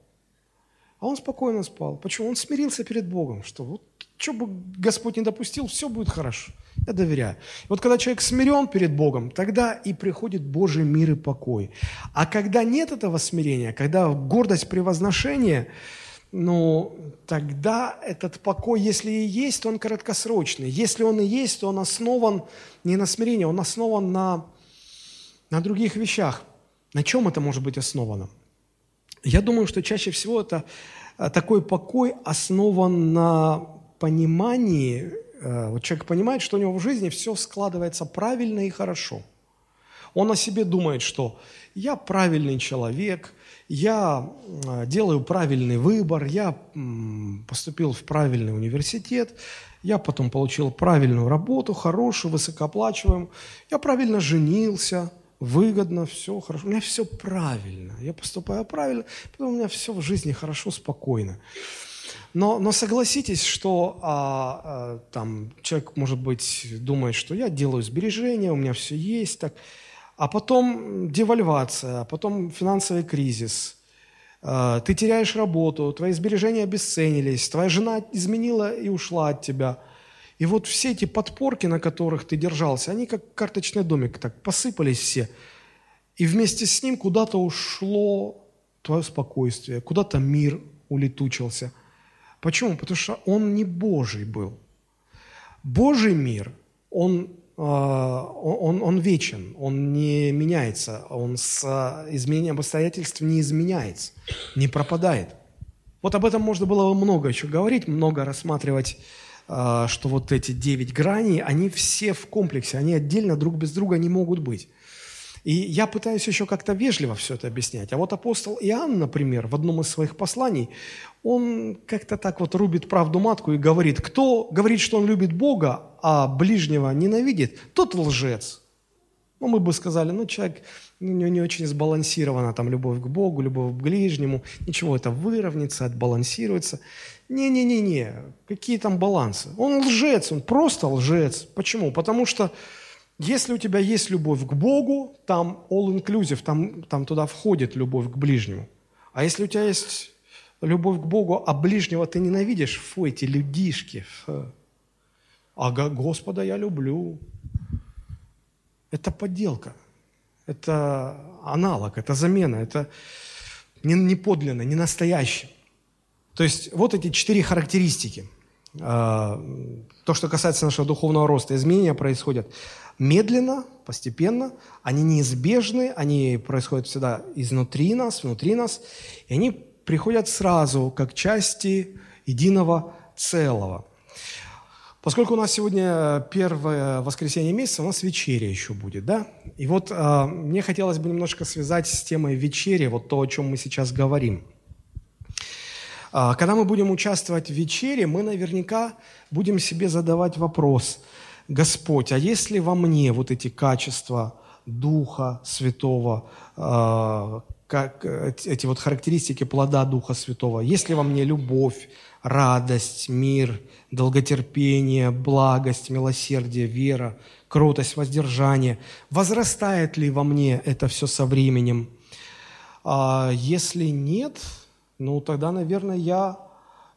А он спокойно спал. Почему? Он смирился перед Богом, что вот что бы Господь не допустил, все будет хорошо. Я доверяю. Вот когда человек смирен перед Богом, тогда и приходит Божий мир и покой. А когда нет этого смирения, когда гордость превозношения – ну, тогда этот покой, если и есть, то он краткосрочный. Если он и есть, то он основан не на смирении, он основан на, на других вещах. На чем это может быть основано? Я думаю, что чаще всего это э, такой покой основан на понимании, э, вот человек понимает, что у него в жизни все складывается правильно и хорошо. Он о себе думает, что я правильный человек – я делаю правильный выбор, я поступил в правильный университет, я потом получил правильную работу, хорошую, высокооплачиваемую, я правильно женился, выгодно, все хорошо, у меня все правильно, я поступаю правильно, потом у меня все в жизни хорошо, спокойно. Но, но согласитесь, что а, а, там человек, может быть, думает, что я делаю сбережения, у меня все есть, так а потом девальвация, а потом финансовый кризис. А, ты теряешь работу, твои сбережения обесценились, твоя жена изменила и ушла от тебя. И вот все эти подпорки, на которых ты держался, они как карточный домик так посыпались все. И вместе с ним куда-то ушло твое спокойствие, куда-то мир улетучился. Почему? Потому что он не Божий был. Божий мир, он, он, он вечен, он не меняется, он с изменением обстоятельств не изменяется, не пропадает. Вот об этом можно было много еще говорить, много рассматривать, а, что вот эти девять граней, они все в комплексе, они отдельно друг без друга не могут быть. И я пытаюсь еще как-то вежливо все это объяснять. А вот апостол Иоанн, например, в одном из своих посланий, он как-то так вот рубит правду матку и говорит, кто говорит, что он любит Бога, а ближнего ненавидит, тот лжец. Ну, мы бы сказали, ну, человек, у него не очень сбалансирована там любовь к Богу, любовь к ближнему, ничего, это выровняется, отбалансируется. Не-не-не-не, какие там балансы? Он лжец, он просто лжец. Почему? Потому что если у тебя есть любовь к Богу, там all-inclusive, там, там туда входит любовь к ближнему. А если у тебя есть любовь к Богу, а ближнего ты ненавидишь, фу, эти людишки, фу. а Господа я люблю. Это подделка, это аналог, это замена, это не, не подлинно, не настоящее. То есть вот эти четыре характеристики. А, то, что касается нашего духовного роста, изменения происходят медленно, постепенно, они неизбежны, они происходят всегда изнутри нас, внутри нас, и они приходят сразу, как части единого целого. Поскольку у нас сегодня первое воскресенье месяца, у нас вечеря еще будет, да? И вот э, мне хотелось бы немножко связать с темой вечери, вот то, о чем мы сейчас говорим. Э, когда мы будем участвовать в вечере, мы наверняка будем себе задавать вопрос – Господь, а если во мне вот эти качества Духа Святого, э, как эти вот характеристики плода Духа Святого, если во мне любовь, радость, мир, долготерпение, благость, милосердие, вера, кротость, воздержание, возрастает ли во мне это все со временем? А если нет, ну тогда, наверное, я,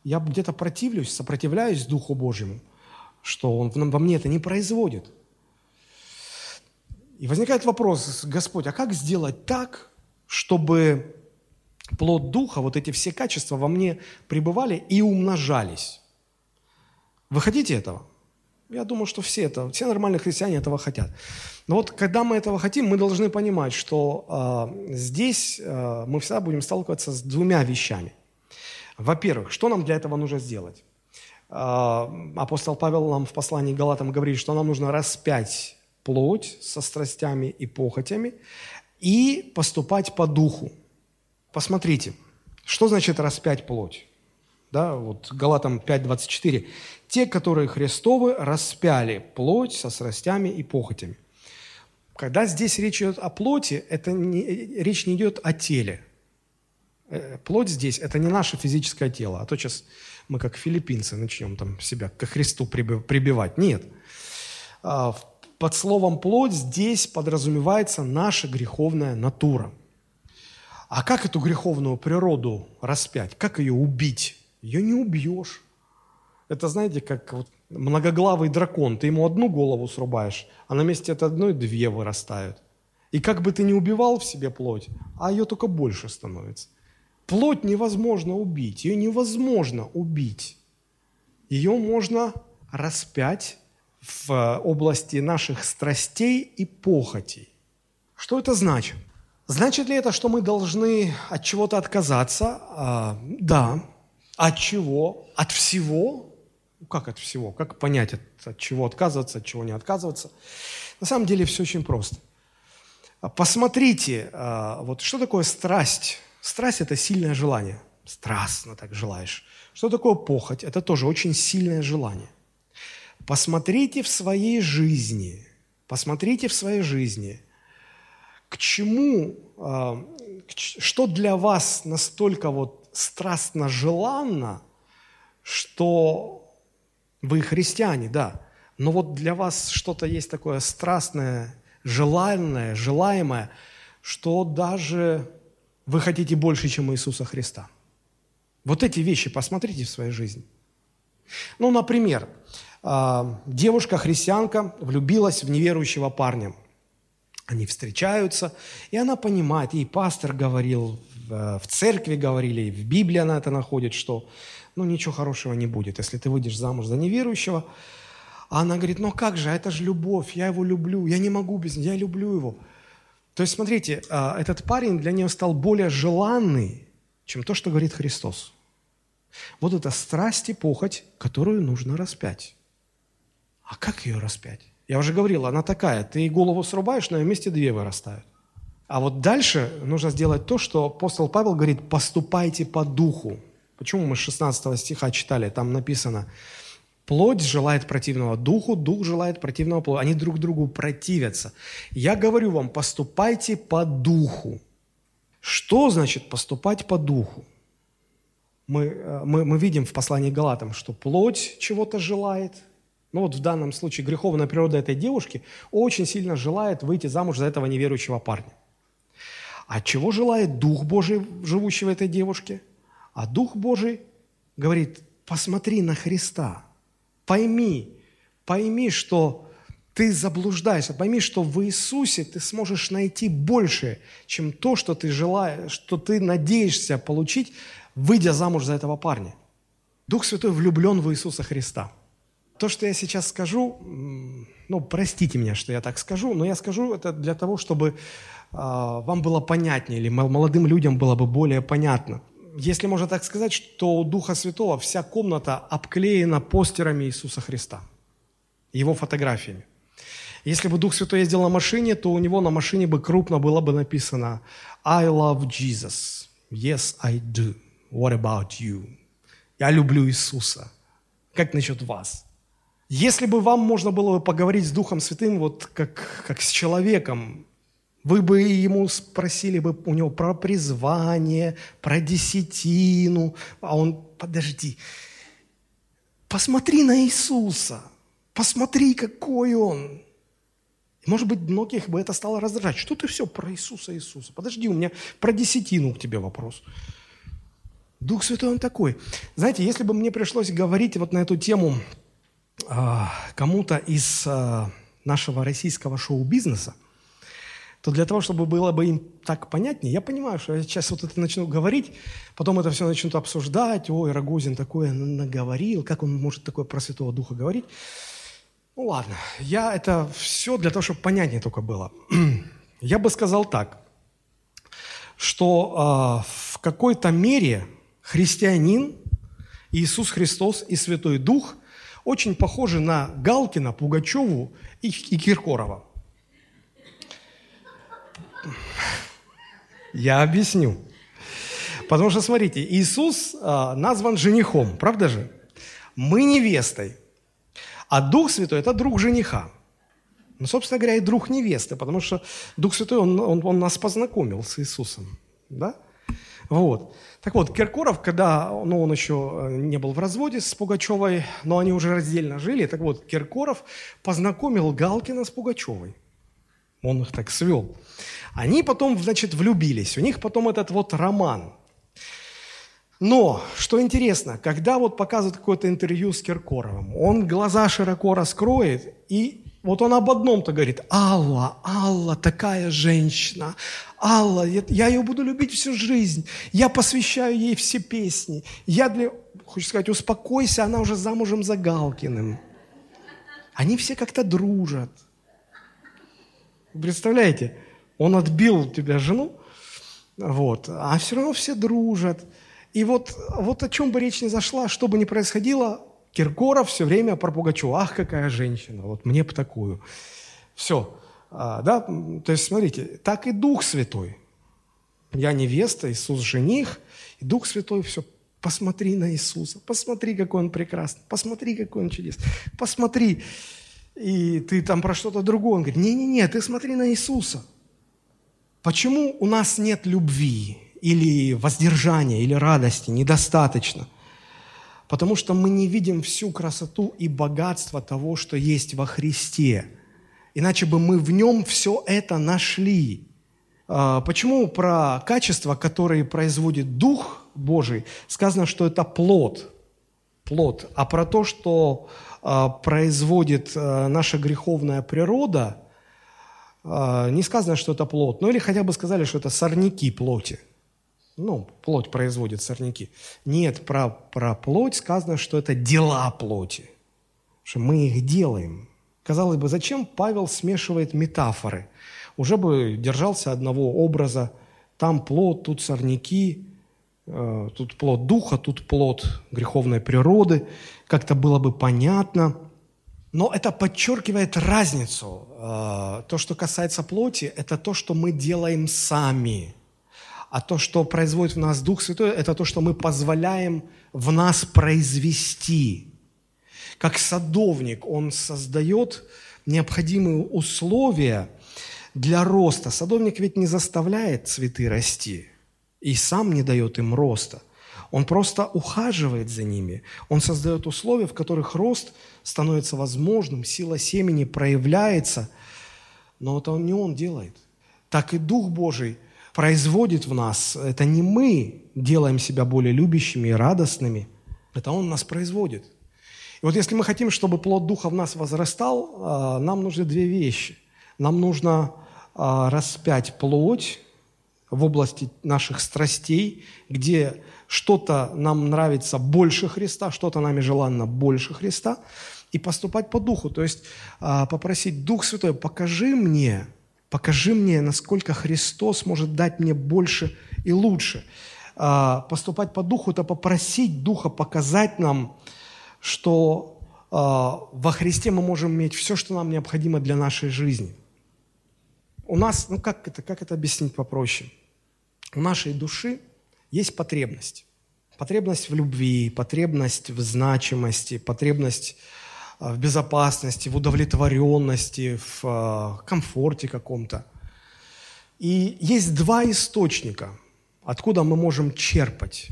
я где-то противлюсь, сопротивляюсь Духу Божьему – что Он во мне это не производит. И возникает вопрос, Господь, а как сделать так, чтобы плод Духа, вот эти все качества во мне пребывали и умножались? Вы хотите этого? Я думаю, что все это, все нормальные христиане этого хотят. Но вот когда мы этого хотим, мы должны понимать, что э, здесь э, мы всегда будем сталкиваться с двумя вещами. Во-первых, что нам для этого нужно сделать? А, апостол Павел нам в послании к Галатам говорит, что нам нужно распять плоть со страстями и похотями и поступать по духу. Посмотрите, что значит распять плоть? Да, вот Галатам 5.24. «Те, которые Христовы, распяли плоть со страстями и похотями». Когда здесь речь идет о плоти, это не, речь не идет о теле. Э, плоть здесь – это не наше физическое тело, а то сейчас мы как филиппинцы начнем там себя ко Христу прибивать. Нет. А, под словом «плоть» здесь подразумевается наша греховная натура. А как эту греховную природу распять? Как ее убить? Ее не убьешь. Это, знаете, как вот многоглавый дракон. Ты ему одну голову срубаешь, а на месте этой одной две вырастают. И как бы ты ни убивал в себе плоть, а ее только больше становится. Плоть невозможно убить, ее невозможно убить. Ее можно распять в области наших страстей и похотей. Что это значит? Значит ли это, что мы должны от чего-то отказаться? А, да. От чего? От всего? Как от всего? Как понять, от, от чего отказываться, от чего не отказываться? На самом деле все очень просто. Посмотрите, а, вот что такое страсть Страсть – это сильное желание. Страстно так желаешь. Что такое похоть? Это тоже очень сильное желание. Посмотрите в своей жизни, посмотрите в своей жизни, к чему, а, что для вас настолько вот страстно желанно, что вы христиане, да, но вот для вас что-то есть такое страстное, желанное, желаемое, что даже вы хотите больше, чем Иисуса Христа. Вот эти вещи посмотрите в своей жизни. Ну, например, а, девушка-христианка влюбилась в неверующего парня. Они встречаются, и она понимает, ей пастор говорил, в, в церкви говорили, в Библии она это находит, что ну ничего хорошего не будет, если ты выйдешь замуж за неверующего. А она говорит, ну как же, это же любовь, я его люблю, я не могу без него, я люблю его. То есть, смотрите, а, этот парень для нее стал более желанный, чем то, что говорит Христос. Вот это страсть и похоть, которую нужно распять. А как ее распять? Я уже говорил, она такая, ты голову срубаешь, на ее месте две вырастают. А вот дальше нужно сделать то, что апостол Павел говорит, поступайте по духу. Почему мы 16 стиха читали? Там написано, плоть желает противного духу, дух желает противного плоти. Они друг другу противятся. Я говорю вам, поступайте по духу. Что значит поступать по духу? Мы, э, мы, мы видим в послании к Галатам, что плоть чего-то желает. Ну вот в данном случае греховная природа этой девушки очень сильно желает выйти замуж за этого неверующего парня. А чего желает Дух Божий, живущий в этой девушке? А Дух Божий говорит, посмотри на Христа, пойми, пойми, что ты заблуждаешься, пойми, что в Иисусе ты сможешь найти больше, чем то, что ты желаешь, что ты надеешься получить, выйдя замуж за этого парня. Дух Святой влюблен в Иисуса Христа. То, что я сейчас скажу, ну, простите меня, что я так скажу, но я скажу это для того, чтобы а, вам было понятнее, или молодым людям было бы более понятно. Если можно так сказать, что у Духа Святого вся комната обклеена постерами Иисуса Христа, его фотографиями. Если бы Дух Святой ездил на машине, то у него на машине бы крупно было бы написано «I love Jesus». «Yes, I do». «What about you?» «Я люблю Иисуса». Как насчет вас? Если бы вам можно было бы поговорить с Духом Святым, вот как, как с человеком, вы бы ему спросили бы у него про призвание, про десятину, а он, подожди, посмотри на Иисуса, посмотри, какой он. И, может быть, многих бы это стало раздражать. Что ты все про Иисуса, Иисуса? Подожди, у меня про десятину к тебе вопрос. Дух Святой, Он такой. Знаете, если бы мне пришлось говорить вот на эту тему э, кому-то из э, нашего российского шоу-бизнеса, то для того, чтобы было бы им так понятнее, я понимаю, что я сейчас вот это начну говорить, потом это все начнут обсуждать, ой, Рогозин такое наговорил, как он может такое про Святого Духа говорить. Ну ладно, я это все для того, чтобы понятнее только было. Я бы сказал так, что э, в какой-то мере христианин, Иисус Христос и Святой Дух очень похожи на Галкина, Пугачеву и, и Киркорова. Я объясню. Потому что, смотрите, Иисус а, назван женихом, правда же? Мы невестой. А Дух Святой – это друг жениха. Ну, собственно говоря, и друг невесты, потому что Дух Святой, он, он, он нас познакомил с Иисусом. Да? Вот. Так вот, Киркоров, когда ну, он еще э, не был в разводе с Пугачевой, но они уже раздельно жили, так вот, Киркоров познакомил Галкина с Пугачевой. Он их так свел. Они потом, значит, влюбились. У них потом этот вот роман. Но, что интересно, когда вот показывают какое-то интервью с Киркоровым, он глаза широко раскроет, и вот он об одном-то говорит, Алла, Алла, такая женщина, Алла, я ее буду любить всю жизнь, я посвящаю ей все песни, я для, хочу сказать, успокойся, она уже замужем за Галкиным. Они все как-то дружат. Представляете? Он отбил у тебя жену, вот, а все равно все дружат. И вот, вот о чем бы речь ни зашла, что бы ни происходило, Киркоров все время про Пугачева. Ах, какая женщина, вот мне бы такую. Все. А, да, то есть, смотрите, так и Дух Святой. Я невеста, Иисус жених, и Дух Святой все Посмотри на Иисуса, посмотри, какой Он прекрасный, посмотри, какой Он чудесный, посмотри. И ты там про что-то другое. Он говорит, не-не-не, ты смотри на Иисуса. Почему у нас нет любви или воздержания, или радости? Недостаточно. Потому что мы не видим всю красоту и богатство того, что есть во Христе. Иначе бы мы в нем все это нашли. А, почему про качества, которые производит Дух Божий, сказано, что это плод? Плод. А про то, что а, производит а, наша греховная природа – а, не сказано, что это плод, ну или хотя бы сказали, что это сорняки плоти. ну, плоть производит сорняки. Нет, про, про плоть сказано, что это дела плоти, что мы их делаем. Казалось бы, зачем Павел смешивает метафоры? Уже бы держался одного образа. Там плод, тут сорняки, тут плод духа, тут плод греховной природы. Как-то было бы понятно. Но это подчеркивает разницу. Э, то, что касается плоти, это то, что мы делаем сами. А то, что производит в нас Дух Святой, это то, что мы позволяем в нас произвести. Как садовник, он создает необходимые условия для роста. Садовник ведь не заставляет цветы расти и сам не дает им роста. Он просто ухаживает за ними. Он создает условия, в которых рост становится возможным, сила семени проявляется. Но это не он делает. Так и Дух Божий производит в нас. Это не мы делаем себя более любящими и радостными. Это Он нас производит. И вот если мы хотим, чтобы плод Духа в нас возрастал, а, нам нужны две вещи. Нам нужно а, распять плоть в области наших страстей, где что-то нам нравится больше Христа, что-то нами желанно больше Христа, и поступать по духу. То есть а, попросить Дух Святой, покажи мне, покажи мне, насколько Христос может дать мне больше и лучше. А, поступать по духу – это попросить Духа показать нам, что во Христе мы можем иметь все, что нам необходимо для нашей жизни. У нас, ну как это, как это объяснить попроще? У нашей души – есть потребность. Потребность в любви, потребность в значимости, потребность а, в безопасности, в удовлетворенности, в а, комфорте каком-то. И есть два источника, откуда мы можем черпать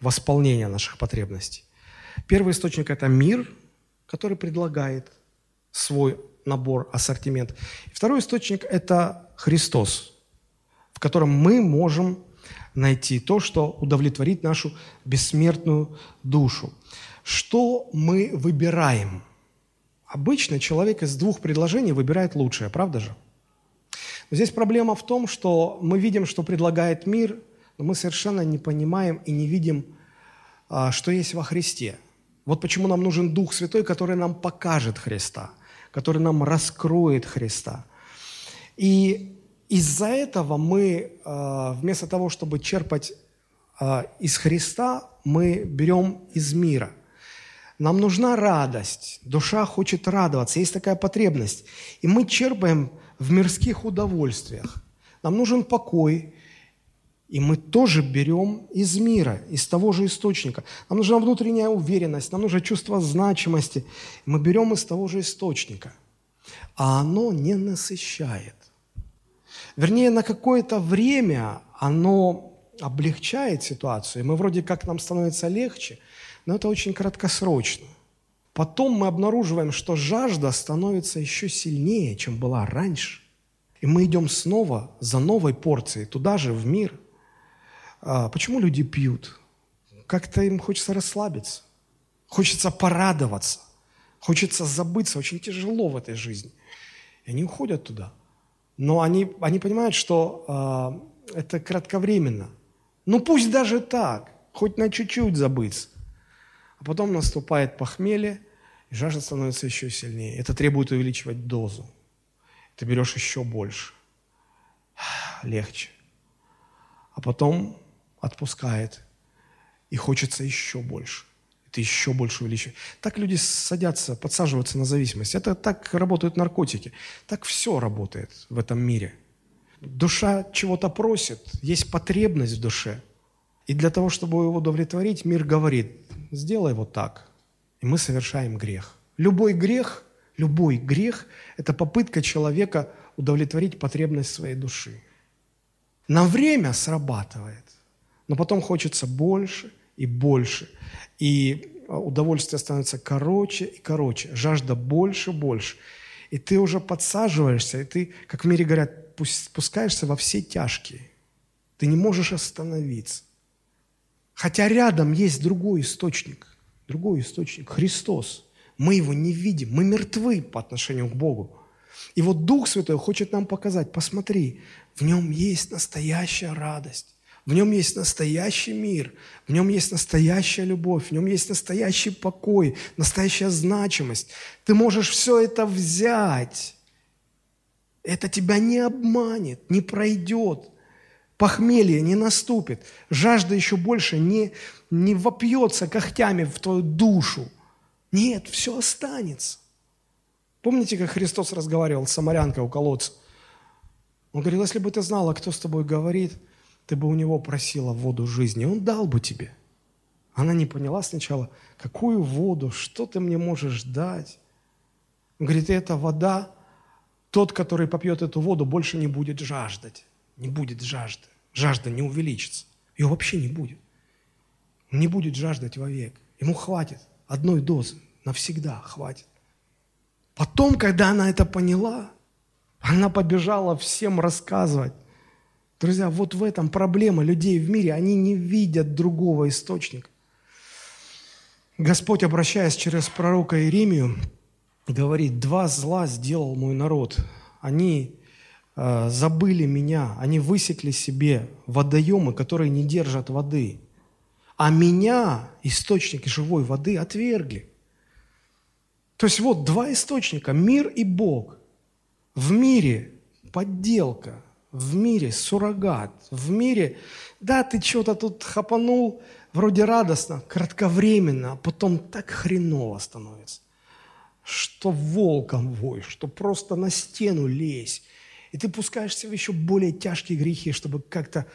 восполнение наших потребностей. Первый источник – это мир, который предлагает свой набор, ассортимент. Второй источник – это Христос, в котором мы можем найти то, что удовлетворит нашу бессмертную душу. Что мы выбираем? Обычно человек из двух предложений выбирает лучшее, правда же? Но здесь проблема в том, что мы видим, что предлагает мир, но мы совершенно не понимаем и не видим, а, что есть во Христе. Вот почему нам нужен Дух Святой, который нам покажет Христа, который нам раскроет Христа. И из-за этого мы, а, вместо того, чтобы черпать а, из Христа, мы берем из мира. Нам нужна радость, душа хочет радоваться, есть такая потребность. И мы черпаем в мирских удовольствиях. Нам нужен покой, и мы тоже берем из мира, из того же источника. Нам нужна внутренняя уверенность, нам нужно чувство значимости. Мы берем из того же источника. А оно не насыщает. Вернее, на какое-то время оно облегчает ситуацию, и мы вроде как нам становится легче, но это очень краткосрочно. Потом мы обнаруживаем, что жажда становится еще сильнее, чем была раньше. И мы идем снова за новой порцией, туда же, в мир. А почему люди пьют? Как-то им хочется расслабиться, хочется порадоваться, хочется забыться. Очень тяжело в этой жизни. И они уходят туда – но они, они понимают, что э, это кратковременно. Ну пусть даже так, хоть на чуть-чуть забыться. А потом наступает похмелье, и жажда становится еще сильнее. Это требует увеличивать дозу. Ты берешь еще больше. Легче. А потом отпускает, и хочется еще больше ты еще больше увеличиваешь. Так люди садятся, подсаживаются на зависимость. Это так работают наркотики. Так все работает в этом мире. Душа чего-то просит, есть потребность в душе. И для того, чтобы его удовлетворить, мир говорит, сделай вот так. И мы совершаем грех. Любой грех, любой грех – это попытка человека удовлетворить потребность своей души. На время срабатывает, но потом хочется больше и больше – и а, удовольствие становится короче и короче, жажда больше и больше. И ты уже подсаживаешься, и ты, как в мире говорят, спускаешься во все тяжкие. Ты не можешь остановиться. Хотя рядом есть другой источник, другой источник, Христос. Мы его не видим, мы мертвы по отношению к Богу. И вот Дух Святой хочет нам показать, посмотри, в нем есть настоящая радость, В нем есть настоящий мир, в нем есть настоящая любовь, в нем есть настоящий покой, настоящая значимость. Ты можешь все это взять. Это тебя не обманет, не пройдет. Похмелье не наступит. Жажда еще больше не, не вопьется когтями в твою душу. Нет, все останется. Помните, как Христос разговаривал с самарянкой у колодца? Он говорил, если бы ты знала, кто с тобой говорит – ты бы у него просила воду жизни, он дал бы тебе. Она не поняла сначала, какую воду, что ты мне можешь дать. Он говорит, это вода, тот, который попьет эту воду, больше не будет жаждать. Не будет жажды. Жажда не увеличится. Ее вообще не будет. Не будет жаждать вовек. Ему хватит одной дозы. Навсегда хватит. Потом, когда она это поняла, она побежала всем рассказывать. Друзья, вот в этом проблема людей в мире. Они не видят другого источника. Господь, обращаясь через пророка Иеремию, говорит, два зла сделал мой народ. Они э, забыли меня, они высекли себе водоемы, которые не держат воды. А меня, источник живой воды, отвергли. То есть вот два источника, мир и Бог. В мире подделка, в мире суррогат, в мире, да, ты что-то тут хапанул, вроде радостно, кратковременно, а потом так хреново становится, что волком вой, что просто на стену лезь, и ты пускаешься в еще более тяжкие грехи, чтобы как-то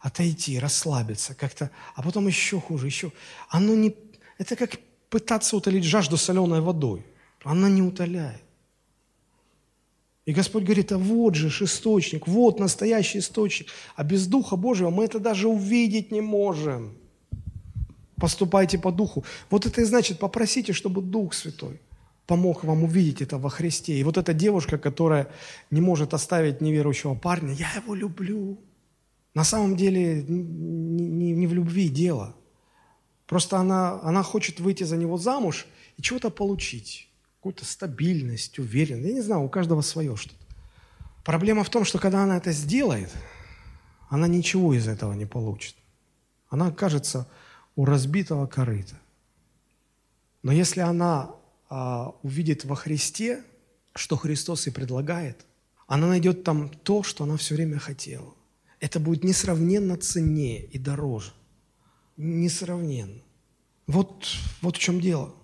отойти, расслабиться, как-то, а потом еще хуже, еще. Оно не, это как пытаться утолить жажду соленой водой. Она не утоляет. И Господь говорит, а вот же источник, вот настоящий источник. А без Духа Божьего мы это даже увидеть не можем. Поступайте по Духу. Вот это и значит, попросите, чтобы Дух Святой помог вам увидеть это во Христе. И вот эта девушка, которая не может оставить неверующего парня, я его люблю. На самом деле не, не, не в любви дело. Просто она, она хочет выйти за него замуж и чего-то получить какую-то стабильность, уверенность. Я не знаю, у каждого свое что-то. Проблема в том, что когда она это сделает, она ничего из этого не получит. Она окажется у разбитого корыта. Но если она а, увидит во Христе, что Христос и предлагает, она найдет там то, что она все время хотела. Это будет несравненно ценнее и дороже. Несравненно. Вот, вот в чем дело.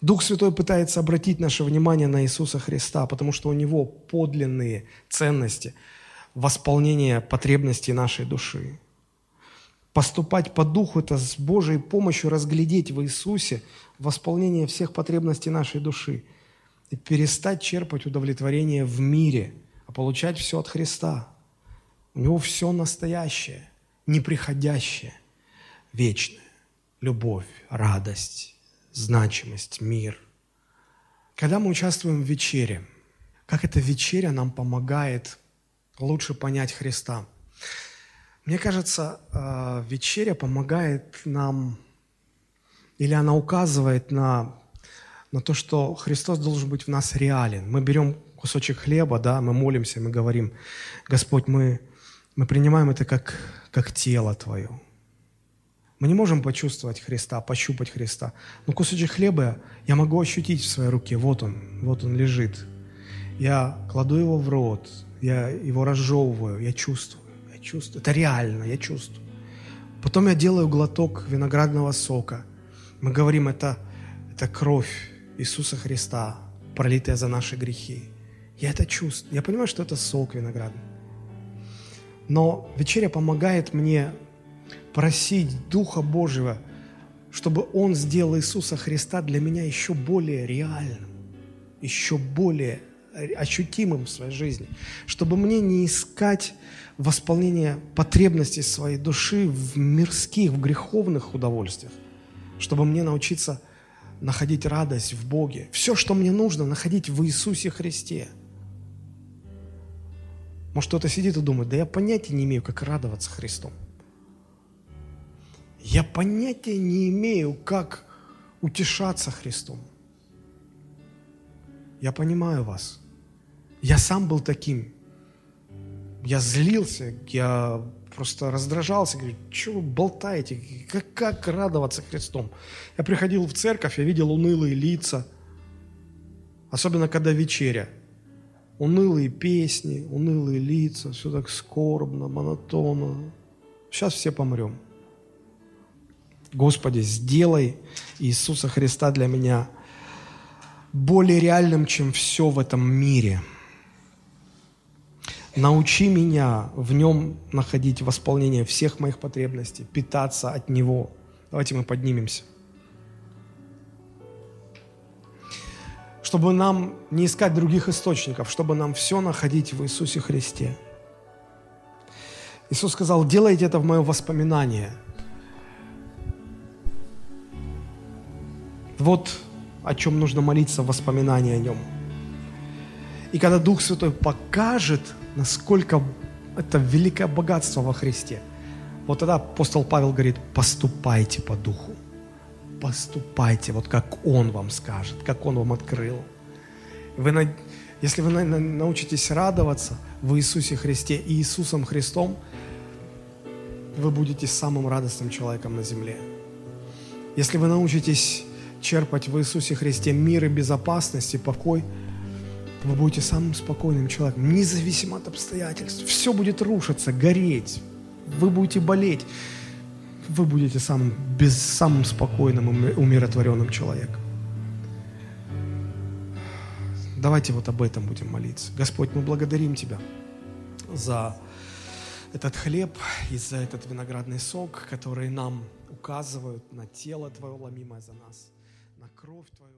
Дух Святой пытается обратить наше внимание на Иисуса Христа, потому что у Него подлинные ценности, восполнение потребностей нашей души. Поступать по Духу – это с Божьей помощью разглядеть в Иисусе восполнение всех потребностей нашей души и перестать черпать удовлетворение в мире, а получать все от Христа. У Него все настоящее, неприходящее, вечное. Любовь, радость, значимость, мир. Когда мы участвуем в вечере, как эта вечеря нам помогает лучше понять Христа? Мне кажется, э, вечеря помогает нам, или она указывает на, на то, что Христос должен быть в нас реален. Мы берем кусочек хлеба, да, мы молимся, мы говорим, Господь, мы, мы принимаем это как, как тело Твое, мы не можем почувствовать Христа, пощупать Христа. Но кусочек хлеба я могу ощутить в своей руке. Вот он, вот он лежит. Я кладу его в рот, я его разжевываю, я чувствую, я чувствую. Это реально, я чувствую. Потом я делаю глоток виноградного сока. Мы говорим, это, это кровь Иисуса Христа, пролитая за наши грехи. Я это чувствую. Я понимаю, что это сок виноградный. Но вечеря помогает мне просить Духа Божьего, чтобы Он сделал Иисуса Христа для меня еще более реальным, еще более ощутимым в своей жизни, чтобы мне не искать восполнение потребностей своей души в мирских, в греховных удовольствиях, чтобы мне научиться находить радость в Боге. Все, что мне нужно, находить в Иисусе Христе. Может, кто-то сидит и думает, да я понятия не имею, как радоваться Христом. Я понятия не имею, как утешаться Христом. Я понимаю вас. Я сам был таким. Я злился, я просто раздражался, говорю, что вы болтаете, как, как радоваться Христом? Я приходил в церковь, я видел унылые лица, особенно когда вечеря. Унылые песни, унылые лица, все так скорбно, монотонно. Сейчас все помрем. Господи, сделай Иисуса Христа для меня более реальным, чем все в этом мире. Научи меня в нем находить восполнение всех моих потребностей, питаться от него. Давайте мы поднимемся. Чтобы нам не искать других источников, чтобы нам все находить в Иисусе Христе. Иисус сказал, делайте это в мое воспоминание – Вот о чем нужно молиться, воспоминания о нем. И когда Дух Святой покажет, насколько это великое богатство во Христе, вот тогда апостол Павел говорит, поступайте по Духу. Поступайте, вот как Он вам скажет, как Он вам открыл. Вы, если вы научитесь радоваться в Иисусе Христе и Иисусом Христом, вы будете самым радостным человеком на земле. Если вы научитесь черпать в Иисусе Христе мир и безопасность и покой, вы будете самым спокойным человеком, независимо от обстоятельств. Все будет рушиться, гореть, вы будете болеть. Вы будете самым, без, самым спокойным, умиротворенным человеком. Давайте вот об этом будем молиться. Господь, мы благодарим Тебя за этот хлеб и за этот виноградный сок, который нам указывают на тело Твое ломимое за нас кровь Твою.